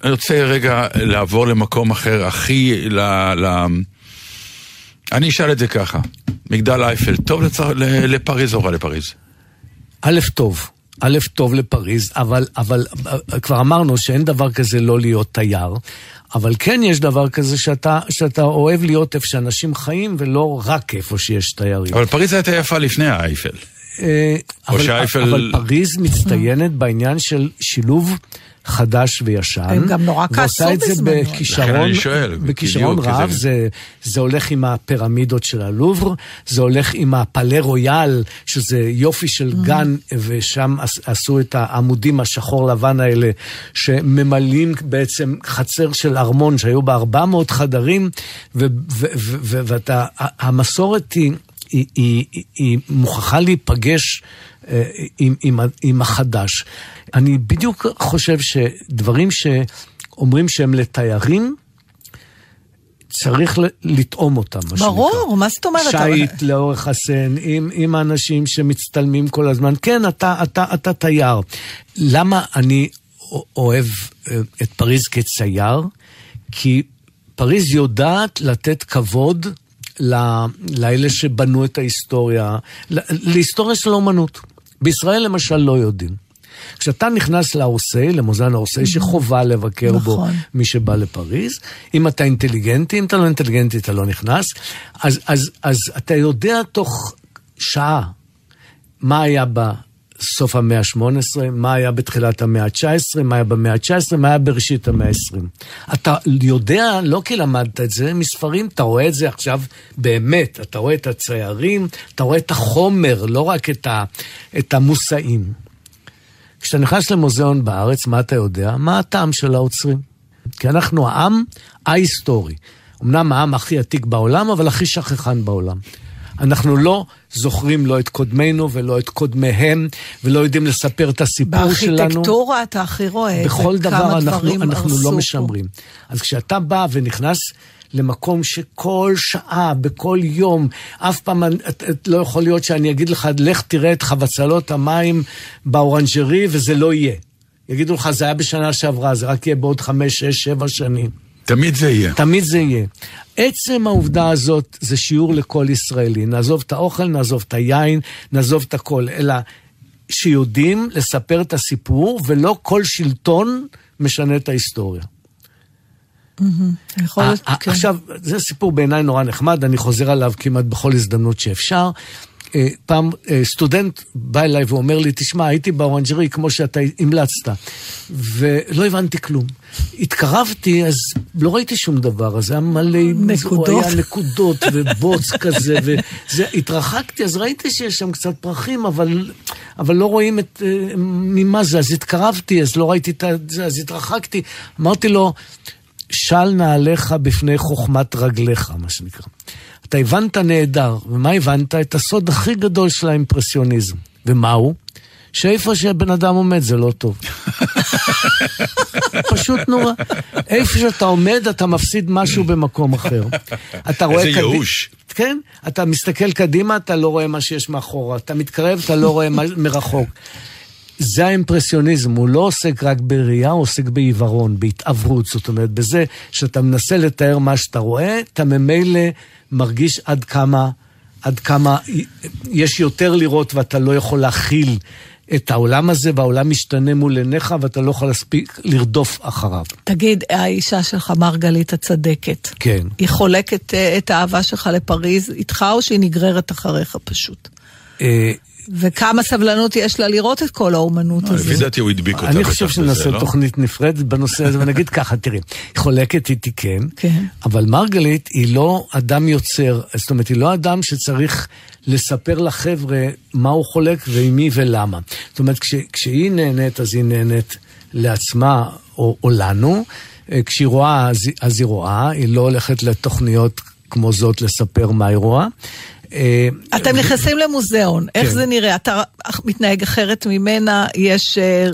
אני רוצה רגע לעבור למקום אחר, הכי ל... ל... אני אשאל את זה ככה, מגדל אייפל, טוב לצר... ל- לפריז או רע לפריז? א', טוב. א', טוב לפריז, אבל, אבל אה, כבר אמרנו שאין דבר כזה לא להיות תייר, אבל כן יש דבר כזה שאתה, שאתה אוהב להיות איפה שאנשים חיים ולא רק איפה שיש תיירים. אבל פריז הייתה יפה לפני האייפל. אה, או אבל, שהאייפל- אבל פריז מצטיינת בעניין של שילוב חדש וישן. הם גם נורא כעסו ועושה את זה בזמנו. בכישרון, שואל, בכישרון בדיוק, רב. זה- זה, זה הולך עם הפירמידות של הלובר, זה הולך עם הפלה רויאל, שזה יופי של Mm. גן, ושם עש- עשו את העמודים השחור לבן האלה, שממלאים בעצם חצר של ארמון שהיו בה 400 חדרים, ו- ו- ו- ו- ואתה, ה- המסורת היא... היא, היא, היא, היא מוכרחה להיפגש עם, עם, ה- עם החדש. אני בדיוק חושב שדברים שאומרים שהם לתיירים, צריך לטעום אותם, מה שנקרא. ברור, מה זאת אומרת? שיט לאורך הסן, עם, עם האנשים שמצטלמים כל הזמן. כן, אתה, אתה, אתה תייר. למה אני אוהב אה, את פריז כצייר? כי פריז יודעת לתת כבוד לאלה שבנו את ההיסטוריה, להיסטוריה של האומנות. בישראל למשל לא יודעים. כשאתה נכנס לאורסיי, למוזיאון האורסיי, שחובה לבקר בו נכון. מי שבא לפריז, אם אתה אינטליגנטי, אם אתה לא אינטליגנטי אתה לא נכנס, אז, אז, אז אתה יודע תוך שעה מה היה בסוף המאה ה-18, מה היה בתחילת המאה ה-19, מה היה במאה ה-19, מה היה בראשית המאה ה-20. אתה יודע, לא כי למדת את זה, מספרים, אתה רואה את זה עכשיו באמת, אתה רואה את הציירים, אתה רואה את החומר, לא רק את, ה, את המושאים. כשאתה נכנס למוזיאון בארץ, מה אתה יודע? מה הטעם של האוצרים? כי אנחנו העם ההיסטורי. אמנם העם הכי עתיק בעולם, אבל הכי שכחן בעולם. אנחנו לא זוכרים לא את קודמינו ולא את קודמיהם, ולא יודעים לספר את הסיפור שלנו. בארכיטקטורה אתה הכי רואה בכל דבר אנחנו, אנחנו לא פה. משמרים. אז כשאתה בא ונכנס למקום שכל שעה, בכל יום, אף פעם את, את, לא יכול להיות שאני אגיד לך, לך תראה את חבצלות המים באורנג'רי וזה לא יהיה. יגידו לך, זה היה בשנה שעברה, זה רק יהיה בעוד חמש, שש, שבע שנים. תמיד זה יהיה. תמיד זה יהיה. עצם העובדה הזאת זה שיעור לכל ישראלי. נעזוב את האוכל, נעזוב את היין, נעזוב את הכל, אלא שיודעים לספר את הסיפור, ולא כל שלטון משנה את ההיסטוריה. יכול להיות, כן. עכשיו, זה סיפור בעיניי נורא נחמד, אני חוזר עליו כמעט בכל הזדמנות שאפשר. אה, פעם אה, סטודנט בא אליי ואומר לי, תשמע, הייתי באורנג'רי כמו שאתה המלצת, ולא הבנתי כלום. התקרבתי, אז לא ראיתי שום דבר, אז היה מלא... נקודות. היה נקודות ובוץ כזה, וזה, התרחקתי, אז ראיתי שיש שם קצת פרחים, אבל, אבל לא רואים את, אה, ממה זה, אז התקרבתי, אז לא ראיתי את זה, אז התרחקתי. אמרתי לו, של נעליך בפני חוכמת רגליך, מה שנקרא. אתה הבנת נהדר, ומה הבנת? את הסוד הכי גדול של האימפרסיוניזם. ומהו? שאיפה שהבן אדם עומד זה לא טוב. פשוט נורא. איפה שאתה עומד, אתה מפסיד משהו במקום אחר. אתה רואה איזה קדי- ייאוש. כן, אתה מסתכל קדימה, אתה לא רואה מה שיש מאחורה. אתה מתקרב, אתה לא רואה מה מרחוק. זה האימפרסיוניזם, הוא לא עוסק רק בראייה, הוא עוסק בעיוורון, בהתעוורות. זאת אומרת, בזה שאתה מנסה לתאר מה שאתה רואה, אתה ממילא מרגיש עד כמה, עד כמה יש יותר לראות ואתה לא יכול להכיל את העולם הזה, והעולם משתנה מול עיניך ואתה לא יכול להספיק לרדוף אחריו. תגיד, האישה שלך, מרגלית הצדקת, כן. היא חולקת אה, את האהבה שלך לפריז איתך, או שהיא נגררת אחריך פשוט? וכמה סבלנות יש לה לראות את כל האומנות לפי הזו? דעתי הוא הדביק אותה אני חושב שנעשה לא? תוכנית נפרדת בנושא הזה, ונגיד ככה, תראי, היא חולקת איתי כן. אבל מרגלית היא לא אדם יוצר, זאת אומרת, היא לא אדם שצריך לספר לחבר'ה מה הוא חולק ועם מי ולמה. זאת אומרת, כש, כשהיא נהנית, אז היא נהנית לעצמה או, או לנו, אה, כשהיא רואה, אז היא רואה, היא לא הולכת לתוכניות כמו זאת לספר מה היא רואה. אה, אתם נכנסים למוזיאון, איך כן. זה נראה? אתה מתנהג אחרת ממנה, יש... אה,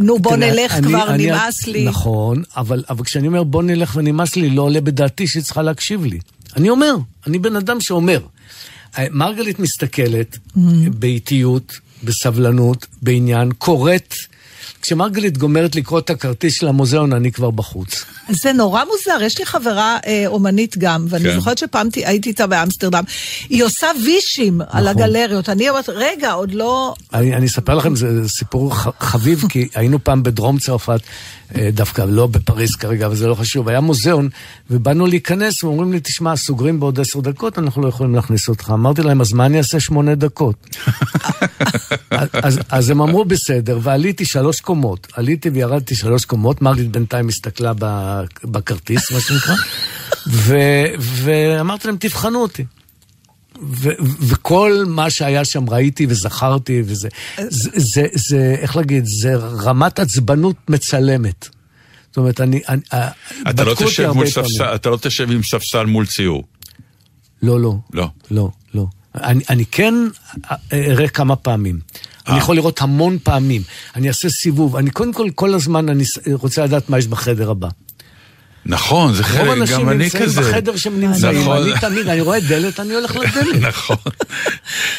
נו, בוא נלך כבר, נמאס לי. נכון, אבל, כשאני אומר בוא נלך ונמאס לי, לא עולה בדעתי שהיא צריכה להקשיב לי. אני אומר, אני בן אדם שאומר. אה, מרגלית מסתכלת Mm-hmm. באיטיות, בסבלנות, בעניין, קוראת. כשמרגלית גומרת לקרוא את הכרטיס של המוזיאון, אני כבר בחוץ. זה נורא מוזר, יש לי חברה אה, אומנית גם, ואני כן. זוכרת שפעם הייתי איתה באמסטרדם, היא עושה וישים על נכון. הגלריות. אני אומרת, רגע, עוד לא... אני, אני אספר לכם, זה, זה סיפור ח, חביב, כי היינו פעם בדרום צרפת, אה, דווקא לא בפריז כרגע, אבל זה לא חשוב, היה מוזיאון, ובאנו להיכנס, ואומרים לי, תשמע, סוגרים בעוד עשר דקות, אנחנו לא יכולים להכניס אותך. אמרתי להם, אז מה אני אעשה שמונה דקות? אז, אז, אז הם אמרו, בסדר, ועליתי שלוש קומות. עליתי וירדתי שלוש קומות, מרגלית בינתיים הסתכלה בכרטיס, מה שנקרא, ו, ואמרתי להם, תבחנו אותי. ו- וכל מה שהיה שם ראיתי וזכרתי, וזה, זה, זה, זה, איך להגיד, זה רמת עצבנות מצלמת. זאת אומרת, אני... אני אתה לא תשב. ספסל, אתה לא תשב עם ספסל מול ציור. לא, לא. לא. לא, לא. אני, אני כן אראה כמה פעמים. אה. אני יכול לראות המון פעמים. אני אעשה סיבוב. אני קודם כל, כל הזמן אני רוצה לדעת מה יש בחדר הבא. נכון, זה רוב חלק, האנשים גם אני נמצאים כזה. בחדר שהם נמצאים. נכון. אני תמיד, אני רואה דלת, אני הולך לדלת. נכון.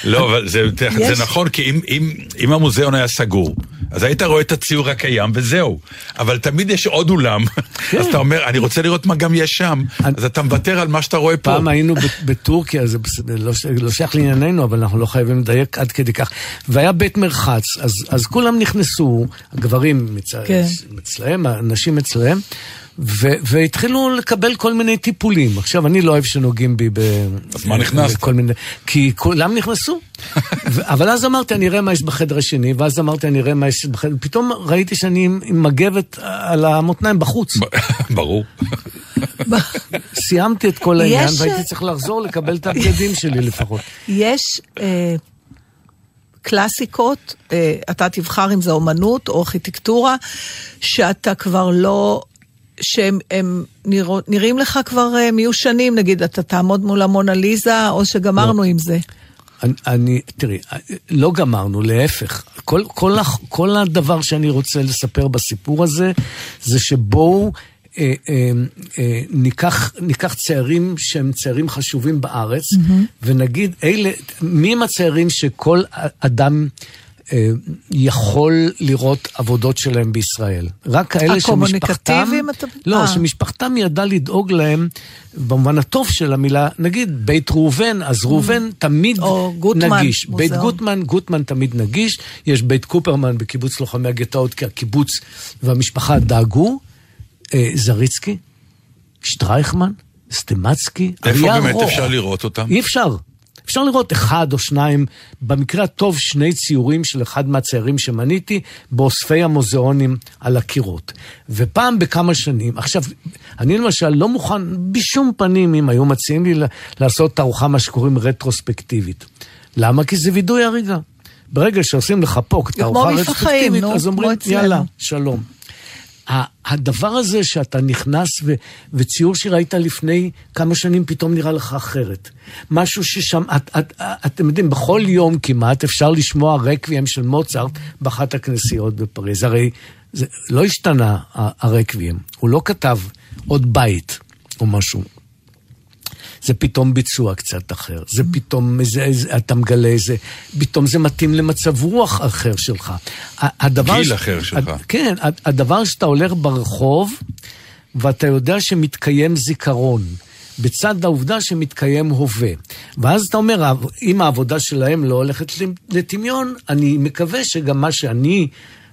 לא, אבל זה, יש- זה נכון, כי אם, אם, אם המוזיאון היה סגור, אז היית רואה את הציור הקיים וזהו. אבל תמיד יש עוד אולם, אז אתה אומר, אני רוצה לראות מה גם יש שם, אז אתה מוותר על מה שאתה רואה פה. פעם היינו ב- בטורקיה, זה לא לא שייך לענייננו, אבל אנחנו לא חייבים לדייק עד כדי כך. והיה בית מרחץ, אז, אז כולם נכנסו, הגברים מצ... כן. אצלהם, הנשים אצלהם, ו- והתחילו לקבל כל מיני טיפולים. עכשיו, אני לא אוהב שנוגעים בי ב... אז מה נכנסת? בכל מיני... כי כולם נכנסו. ו- אבל אז אמרתי, אני אראה מה יש בחדר השני, ואז אמרתי, אני אראה מה יש בחדר... פתאום ראיתי שאני עם עם מגבת על המותניים בחוץ. ברור. סיימתי את כל העניין, יש- והייתי צריך לחזור לקבל את הבגדים שלי לפחות. יש אה, קלאסיקות, אה, אתה תבחר אם זה אומנות או ארכיטקטורה, שאתה כבר לא... שהם הם נרא, נראים לך כבר אה, מיושנים, נגיד, אתה תעמוד מול המונליזה, או שגמרנו עם זה. אני, אני, תראי, לא גמרנו, להפך. כל, כל, כל הדבר שאני רוצה לספר בסיפור הזה, זה שבואו אה, אה, אה, ניקח, ניקח ציירים שהם ציירים חשובים בארץ, ונגיד, אלה, מי הם הציירים שכל אדם... אה, יכול לראות עבודות שלהם בישראל. רק כאלה שמשפחתם... הקומוניקטיביים, אתה- לא, אה. שמשפחתם ידעה לדאוג להם, במובן הטוב של המילה, נגיד בית ראובן, אז ראובן תמיד או גוטמן, נגיש. בית מוזיאון. גוטמן, גוטמן תמיד נגיש. יש בית קופרמן בקיבוץ לוחמי הגטאות, כי הקיבוץ והמשפחה דאגו. אה, זריצקי, שטרייכמן, סטימצקי, איפה אריה באמת ארוך. אפשר לראות אותם? אי אפשר. אפשר לראות אחד או שניים, במקרה הטוב שני ציורים של אחד מהציירים שמניתי, באוספי המוזיאונים על הקירות. ופעם בכמה שנים, עכשיו, אני למשל לא מוכן בשום פנים אם היו מציעים לי לעשות תערוכה, מה שקוראים רטרוספקטיבית. למה? כי זה וידוי הריגה. ברגע שעושים לך פה תערוכה רטרוספקטיבית, אז אומרים, אצלנו." יאללה, שלום. הדבר הזה שאתה נכנס ו- וציור שראית לפני כמה שנים פתאום נראה לך אחרת. משהו ששם, את, את, את, אתם יודעים, בכל יום כמעט אפשר לשמוע רקוויאם של מוצרט באחת הכנסיות בפריז. הרי זה לא השתנה הרקוויאם, הוא לא כתב עוד בית או משהו. זה פתאום ביצוע קצת אחר, זה פתאום, זה, זה, אתה מגלה איזה, פתאום זה מתאים למצב רוח אחר שלך. הדבר גיל אחר שלך. כן, הד- הדבר שאתה הולך ברחוב, ואתה יודע שמתקיים זיכרון. בצד העובדה שמתקיים הווה. ואז אתה אומר, אם העבודה שלהם לא הולכת לטמיון, אני מקווה שגם מה שאני,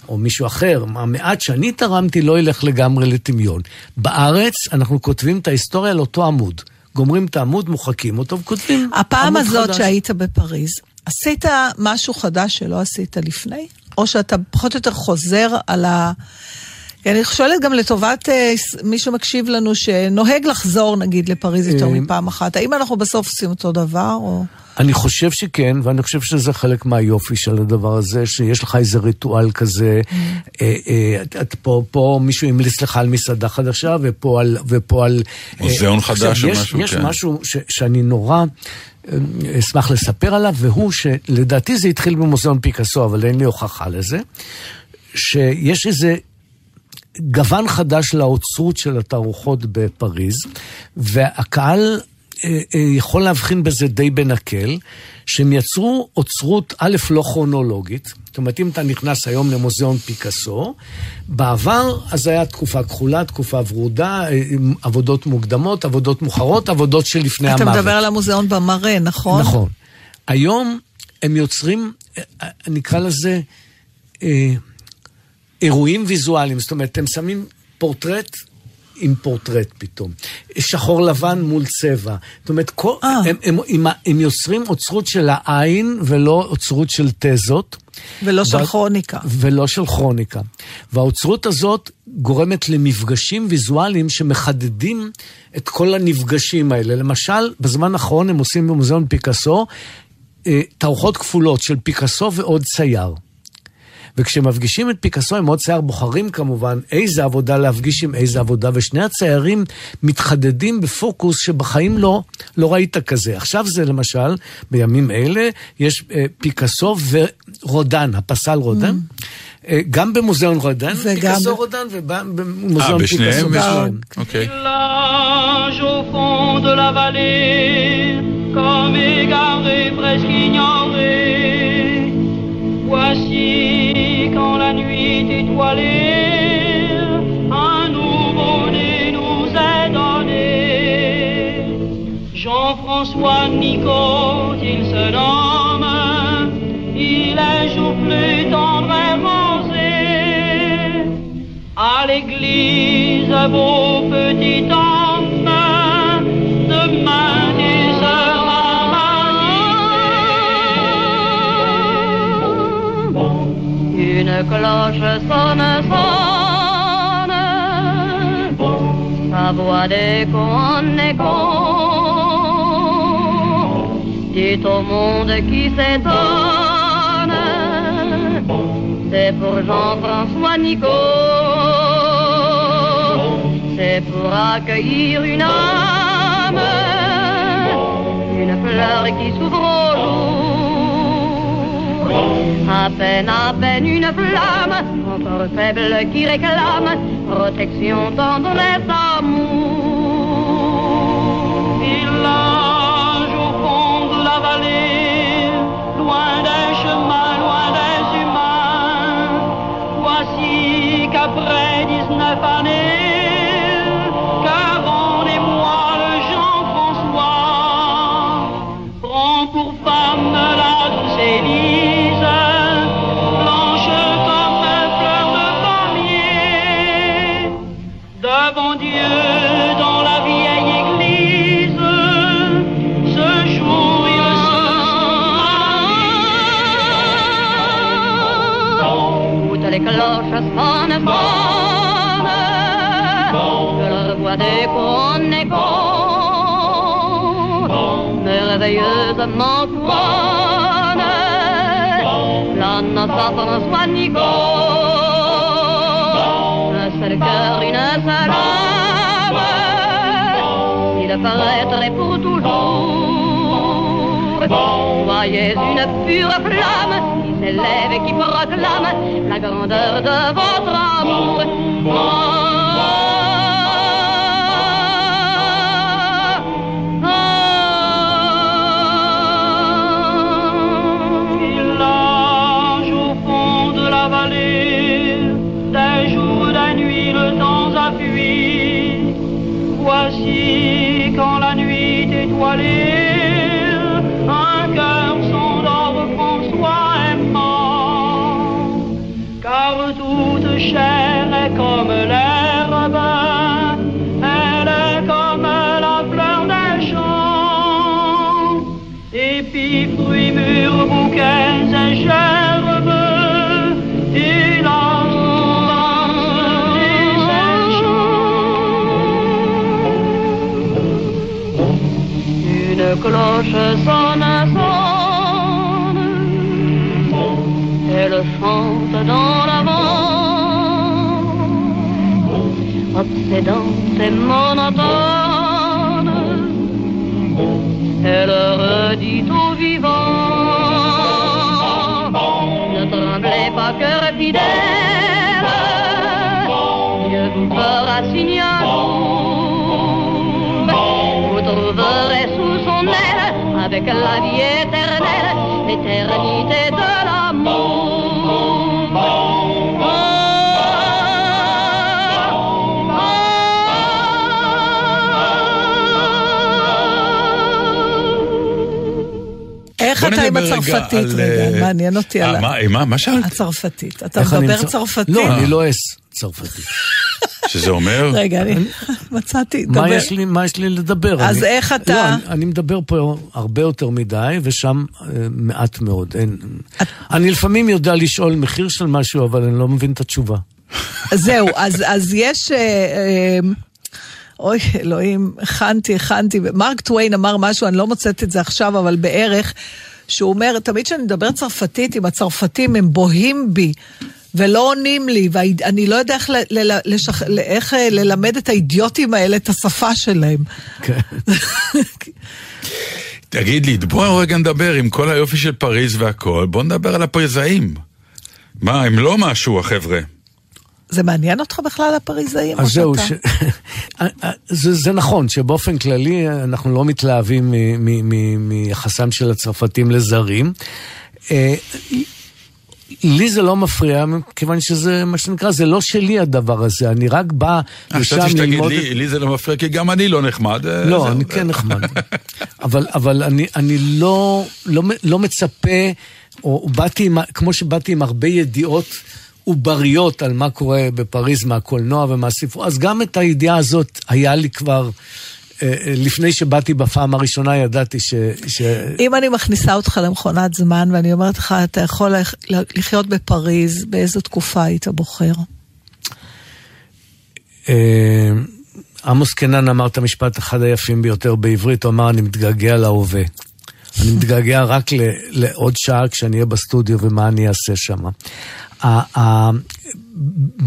או מישהו אחר, המעט שאני תרמתי, לא ילך לגמרי לטמיון. בארץ אנחנו כותבים את ההיסטוריה על אותו עמוד. גומרים את העמוד, מוחקים אותו וכותבים הפעם הזאת חדש. שהיית בפריז, עשית משהו חדש שלא עשית לפני? או שאתה פחות או יותר חוזר על ה... כי אני שואלת גם לטובת אה, מי שמקשיב לנו, שנוהג לחזור נגיד לפריז יותר אה, מפעם אחת. האם אנחנו בסוף עושים אותו דבר, או... אני חושב שכן, ואני חושב שזה חלק מהיופי של הדבר הזה, שיש לך איזה ריטואל כזה. אה, אה, את, את פה, פה מישהו המליץ לך על מסעדה חדשה, ופה על... ופה על מוזיאון חדש או יש, משהו, יש כן. משהו ש, שאני נורא אשמח לספר עליו, והוא שלדעתי זה התחיל במוזיאון פיקאסו, אבל אין לי הוכחה לזה, שיש איזה... גוון חדש לאוצרות של התערוכות בפריז, והקהל אה, אה, יכול להבחין בזה די בנקל, שהם יצרו אוצרות, א', לא כרונולוגית, זאת אומרת, אם אתה נכנס היום למוזיאון פיקאסו, בעבר אז היה תקופה כחולה, תקופה ורודה, אה, עבודות מוקדמות, עבודות מאוחרות, עבודות שלפני אתה המוות. מדבר על המוזיאון במראה, נכון? נכון. היום הם יוצרים, נקרא לזה, אירועים ויזואליים. זאת אומרת, הם שמים פורטרט עם פורטרט פתאום. שחור לבן מול צבע. זאת אומרת, כל, אה. הם, הם, הם, הם יוצרים אוצרות של העין ולא אוצרות של תזות. ולא של וה- כרוניקה. ולא של כרוניקה. והאוצרות הזאת גורמת למפגשים ויזואליים שמחדדים את כל הנפגשים האלה. למשל, בזמן האחרון הם עושים במוזיאון פיקאסו אה, תערוכות כפולות של פיקאסו ועוד צייר. וכשמפגישים את פיקאסו עם עוד צייר, בוחרים כמובן איזה עבודה להפגיש עם איזה עבודה, ושני הציירים מתחדדים בפוקוס שבחיים לא, לא ראית כזה. עכשיו זה למשל, בימים אלה, יש אה, פיקאסו ורודן, הפסל רודן. אה, גם במוזיאון רודן, וגם פיקאסו רודן, אה, ובמוזיאון בשניהם? פיקאסו. בשניהם. אוקיי. Comme égaré, presque ignoré. Voici quand la nuit étoilée, un nouveau-né nous est donné. Jean-François Nicot, il se nomme, il est jour plus tendre et rosé. À l'église, vos petits hommes, cloche sonne, sonne, sa voix d'écho en écho. Dit au monde qui s'étonne, c'est pour Jean-François Nicot. C'est pour accueillir une âme, une fleur qui s'ouvre. À peine, à peine une flamme, encore faible qui réclame protection, tendresse, amour. Village au fond de la vallée, loin des chemins, loin des humains. Voici qu'après 19 pure flamme qui s'élève et qui proclame la grandeur de votre cloche sonne, sonne, elle chante dans la vent, obsédante et monotone, elle redit aux vivants, ne tremblez pas, cœur fidèle, איך אתה עם הצרפתית? רגע, אה, מעניין אותי אה, על ה- מה, מה, מה שאלת? הצרפתית. אתה מדבר צרפתית? לא, אני לא אס צרפתית. שזה אומר? רגע, אני מצאתי, מה דבר. יש לי, מה יש לי לדבר? אז אני- איך אתה- לא, אני, אני מדבר פה הרבה יותר מדי, ושם אה, מעט מאוד. אין, אני לפעמים יודע לשאול מחיר של משהו, אבל אני לא מבין את התשובה. זהו, אז, אז יש... אוי, אלוהים, הכנתי, הכנתי. מרק טוויין אמר משהו, אני לא מוצאת את זה עכשיו, אבל בערך, שהוא אומר, תמיד כשאני מדבר צרפתית עם הצרפתים, הם בוהים בי. ולא עונים לי, ואני לא יודע איך, ל, ל, לשח, איך אה, ללמד את האידיוטים האלה את השפה שלהם. כן. תגיד לי, בוא רגע נדבר עם כל היופי של פריז והכל, בוא נדבר על הפריזאים. מה, הם לא משהו, החבר'ה. זה מעניין אותך בכלל הפריזאים? אז זהו, שאתה- ש... זה, זה נכון שבאופן כללי אנחנו לא מתלהבים מיחסם של הצרפתים לזרים. אה, לי זה לא מפריע, כיוון שזה, מה שנקרא, זה לא שלי הדבר הזה, אני רק בא לשם חשבתי שתגיד ללמוד... לי, לי זה לא מפריע, כי גם אני לא נחמד. אה, לא, זהו. אני כן נחמד. אבל, אבל אני, אני לא, לא, לא מצפה, או באתי, עם, כמו שבאתי עם הרבה ידיעות עובריות על מה קורה בפריז מהקולנוע ומהספרות, אז גם את הידיעה הזאת היה לי כבר, אה, אה, לפני שבאתי בפעם הראשונה ידעתי ש... ש... אם אני מכניסה אותך למכונת זמן ואני אומרת לך, אתה יכול לח- לחיות בפריז, באיזו תקופה היית בוחר? אה, עמוס קנן אמר את המשפט אחד היפים ביותר בעברית, הוא אמר, אני מתגעגע להווה. אני מתגעגע רק לעוד שעה כשאני אהיה בסטודיו ומה אני אעשה שם.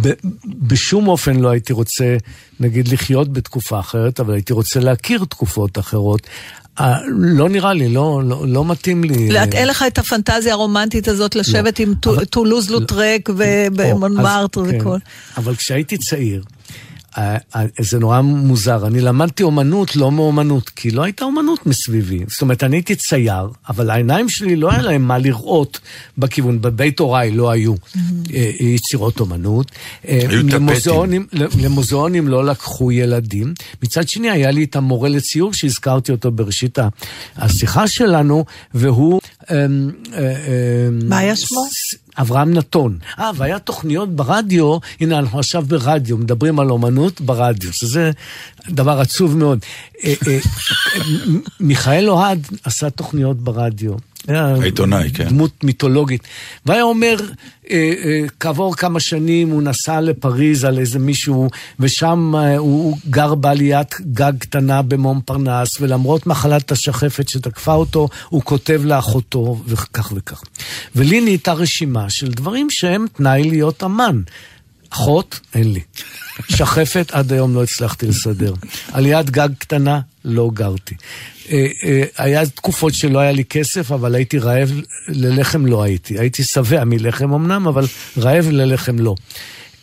ב- בשום אופן לא הייתי רוצה, נגיד, לחיות בתקופה אחרת, אבל הייתי רוצה להכיר תקופות אחרות. לא נראה לי, לא, לא, לא מתאים לי. אין לך את הפנטזיה הרומנטית הזאת לשבת עם טו- טולוז לוטרק ובמונמרטר או, אז- כן. וכל. אבל כשהייתי צעיר, זה נורא מוזר, אני למדתי אומנות לא מאומנות, כי לא הייתה אומנות מסביבי. זאת אומרת, אני הייתי צייר, אבל העיניים שלי לא היה להם מה לראות בכיוון, בבית הוריי לא היו אה, יצירות אומנות. אה, היו טפטים. למוזיאונים, למוזיאונים לא לקחו ילדים. מצד שני, היה לי את המורה לציור שהזכרתי אותו בראשית השיחה שלנו, והוא... אמ, אה, אמ, מה היה שמו? אברהם נתון. אה, והיה תוכניות ברדיו, הנה אנחנו עכשיו ברדיו, מדברים על אומנות ברדיו, שזה דבר עצוב מאוד. אה, אה, מיכאל אוהד עשה תוכניות ברדיו. היה העיתונאי, כן. דמות מיתולוגית. והיה אומר, אה, אה, כעבור כמה שנים הוא נסע לפריז על איזה מישהו, ושם אה, הוא הוא גר בעליית גג קטנה במום פרנס, ולמרות מחלת השחפת שתקפה אותו, הוא כותב לאחותו, וכך וכך. ולי נהייתה רשימה של דברים שהם תנאי להיות אמן. אחות, אין לי. שחפת, עד היום לא הצלחתי לסדר. עליית גג קטנה, לא גרתי. אה, אה, היה תקופות שלא היה לי כסף, אבל הייתי רעב ללחם, לא הייתי. הייתי שבע מלחם אמנם, אבל רעב ללחם לא.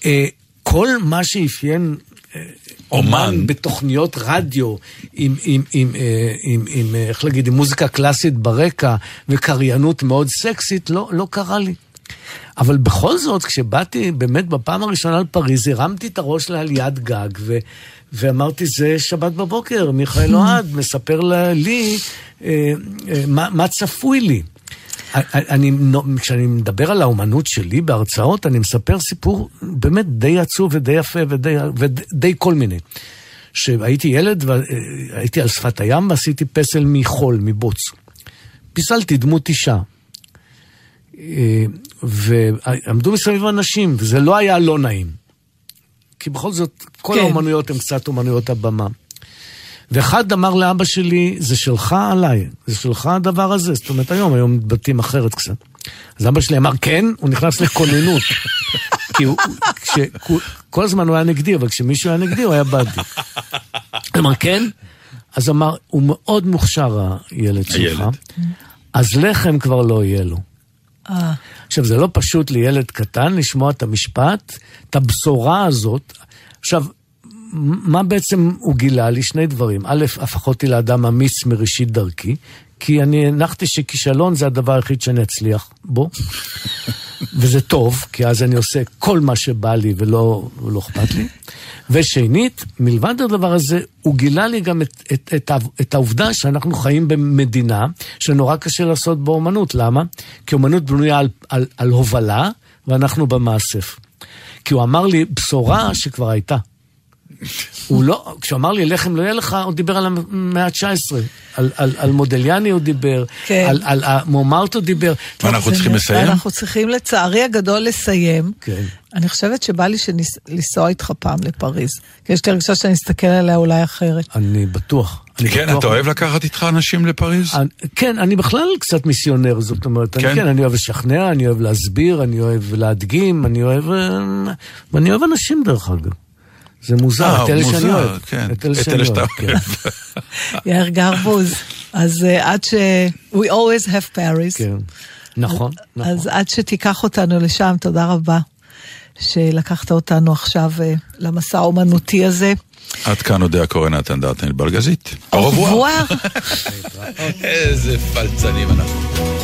אה, כל מה שאפיין אומן בתוכניות רדיו, עם, עם, עם, עם, עם, איך להגיד, עם מוזיקה קלאסית ברקע וקריינות מאוד סקסית, לא, לא קרה לי. אבל בכל זאת, כשבאתי באמת בפעם הראשונה לפריז, הרמתי את הראש לעליית גג, ו, ואמרתי, זה שבת בבוקר, מיכאל אוהד מספר לי אה, אה, מה, צפוי לי. אני, כשאני מדבר על האומנות שלי בהרצאות, אני מספר סיפור באמת די עצוב ודי יפה ודי, ודי כל מיני. שהייתי ילד והייתי על שפת הים ועשיתי פסל מחול, מבוץ. פיסלתי דמות אישה. אה, ועמדו מסביב אנשים, וזה לא היה לא נעים. כי בכל זאת, כל כן. האומנויות הן קצת אומנויות הבמה. ואחד אמר לאבא שלי, זה שלך עליי, זה שלך הדבר הזה. זאת אומרת, היום, היום מתבטאים אחרת קצת. אז אבא שלי אמר, כן, הוא נכנס לכוננות. כי הוא, כש, כל הזמן הוא היה נגדי, אבל כשמישהו היה נגדי, הוא היה בעדי. הוא אמר, כן? אז אמר, הוא מאוד מוכשר, הילד שלך. אז לחם כבר לא יהיה לו. עכשיו, זה לא פשוט לילד קטן לשמוע את המשפט, את הבשורה הזאת. עכשיו, מה בעצם הוא גילה לי? שני דברים. א', הפך אותי לאדם אמיץ מראשית דרכי, כי אני הנחתי שכישלון זה הדבר היחיד שאני אצליח בו. וזה טוב, כי אז אני עושה כל מה שבא לי ולא, ולא אכפת לי. ושנית, מלבד הדבר הזה, הוא גילה לי גם את, את, את, את העובדה שאנחנו חיים במדינה שנורא קשה לעשות בה אומנות. למה? כי אומנות בנויה על, על, על הובלה, ואנחנו במאסף. כי הוא אמר לי בשורה שכבר הייתה. הוא לא, כשהוא אמר לי לחם לא יהיה לך, הוא דיבר על המאה ה-19. על, על, על מודליאני הוא דיבר, כן. על, על מומרט הוא דיבר. ואנחנו צריכים לסיים? אנחנו צריכים לצערי הגדול לסיים. כן. אני חושבת שבא לי שניס- לנסוע איתך פעם לפריז. כי יש לי הרגשה שאני אסתכל עליה אולי אחרת. אני בטוח. אני כן, בטוח. אתה אוהב לקחת איתך אנשים לפריז? אני- כן, אני בכלל קצת מיסיונר, זאת אומרת, כן? אני, כן, אני אוהב לשכנע, אני אוהב להסביר, אני אוהב להדגים, אני אוהב... אה, ואני אוהב אנשים דרך אגב. זה מוזר, אה, את אלה שאני אוהב. כן. את אלה שאני אוהב, כן. יאיר גרבוז, אז אה, עד ש... We always have Paris. כן. נכון, נכון. אז עד שתיקח אותנו לשם, תודה רבה שלקחת אותנו עכשיו אה, למסע האומנותי הזה. עד כאן אודה הקורא נתן דרטן בלגזית. revoir. revoir. איזה פלצנים אנחנו.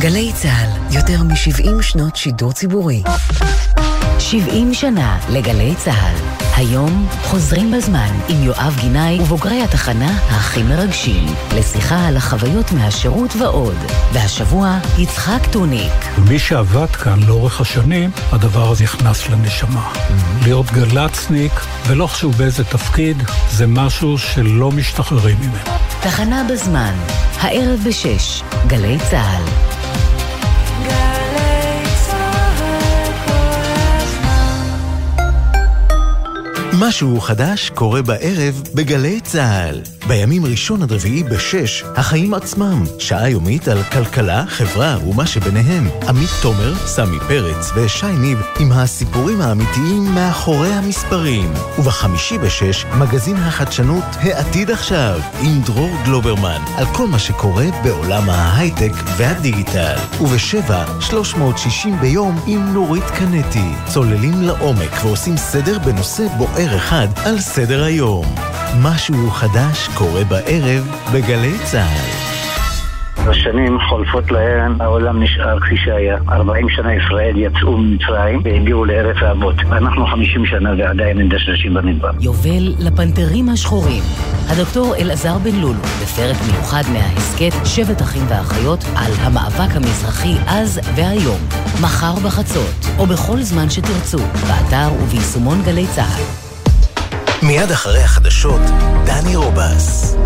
גלי צה"ל, יותר מ-70 שנות שידור ציבורי. 70 שנה לגלי צה"ל. היום חוזרים בזמן עם יואב גינאי ובוגרי התחנה הכי מרגשים, לשיחה על החוויות מהשירות ועוד. והשבוע יצחק טוניק. מי שעבד כאן לאורך השנים, הדבר הזה נכנס לנשמה. להיות גל"צניק, ולא חשוב באיזה תפקיד, זה משהו שלא משתחררים ממנו. תחנה בזמן, הערב בשש, גלי צה"ל. משהו חדש קורה בערב בגלי צה"ל. בימים ראשון עד רביעי בשש, החיים עצמם, שעה יומית על כלכלה, חברה ומה שביניהם. עמית תומר, סמי פרץ ושי ניב עם הסיפורים האמיתיים מאחורי המספרים. ובחמישי בשש, מגזין החדשנות העתיד עכשיו, עם דרור גלוברמן, על כל מה שקורה בעולם ההייטק והדיגיטל. ובשבע, 360 ביום עם נורית קנטי. צוללים לעומק ועושים סדר בנושא בוער אחד על סדר היום. משהו חדש קורה בערב בגלי צה"ל. השנים חולפות להן, העולם נשאר כפי שהיה. 40 שנה ישראל יצאו ממצרים והגיעו לארץ האבות. ואנחנו 50 שנה ועדיין מדשדשים במדבר. יובל לפנתרים השחורים. הדוקטור אלעזר בן לולו, בפרק מיוחד מההסכת שבט אחים ואחיות על המאבק המזרחי אז והיום. מחר בחצות, או בכל זמן שתרצו, באתר וביישומון גלי צה"ל. מיד אחרי החדשות, דני רובס.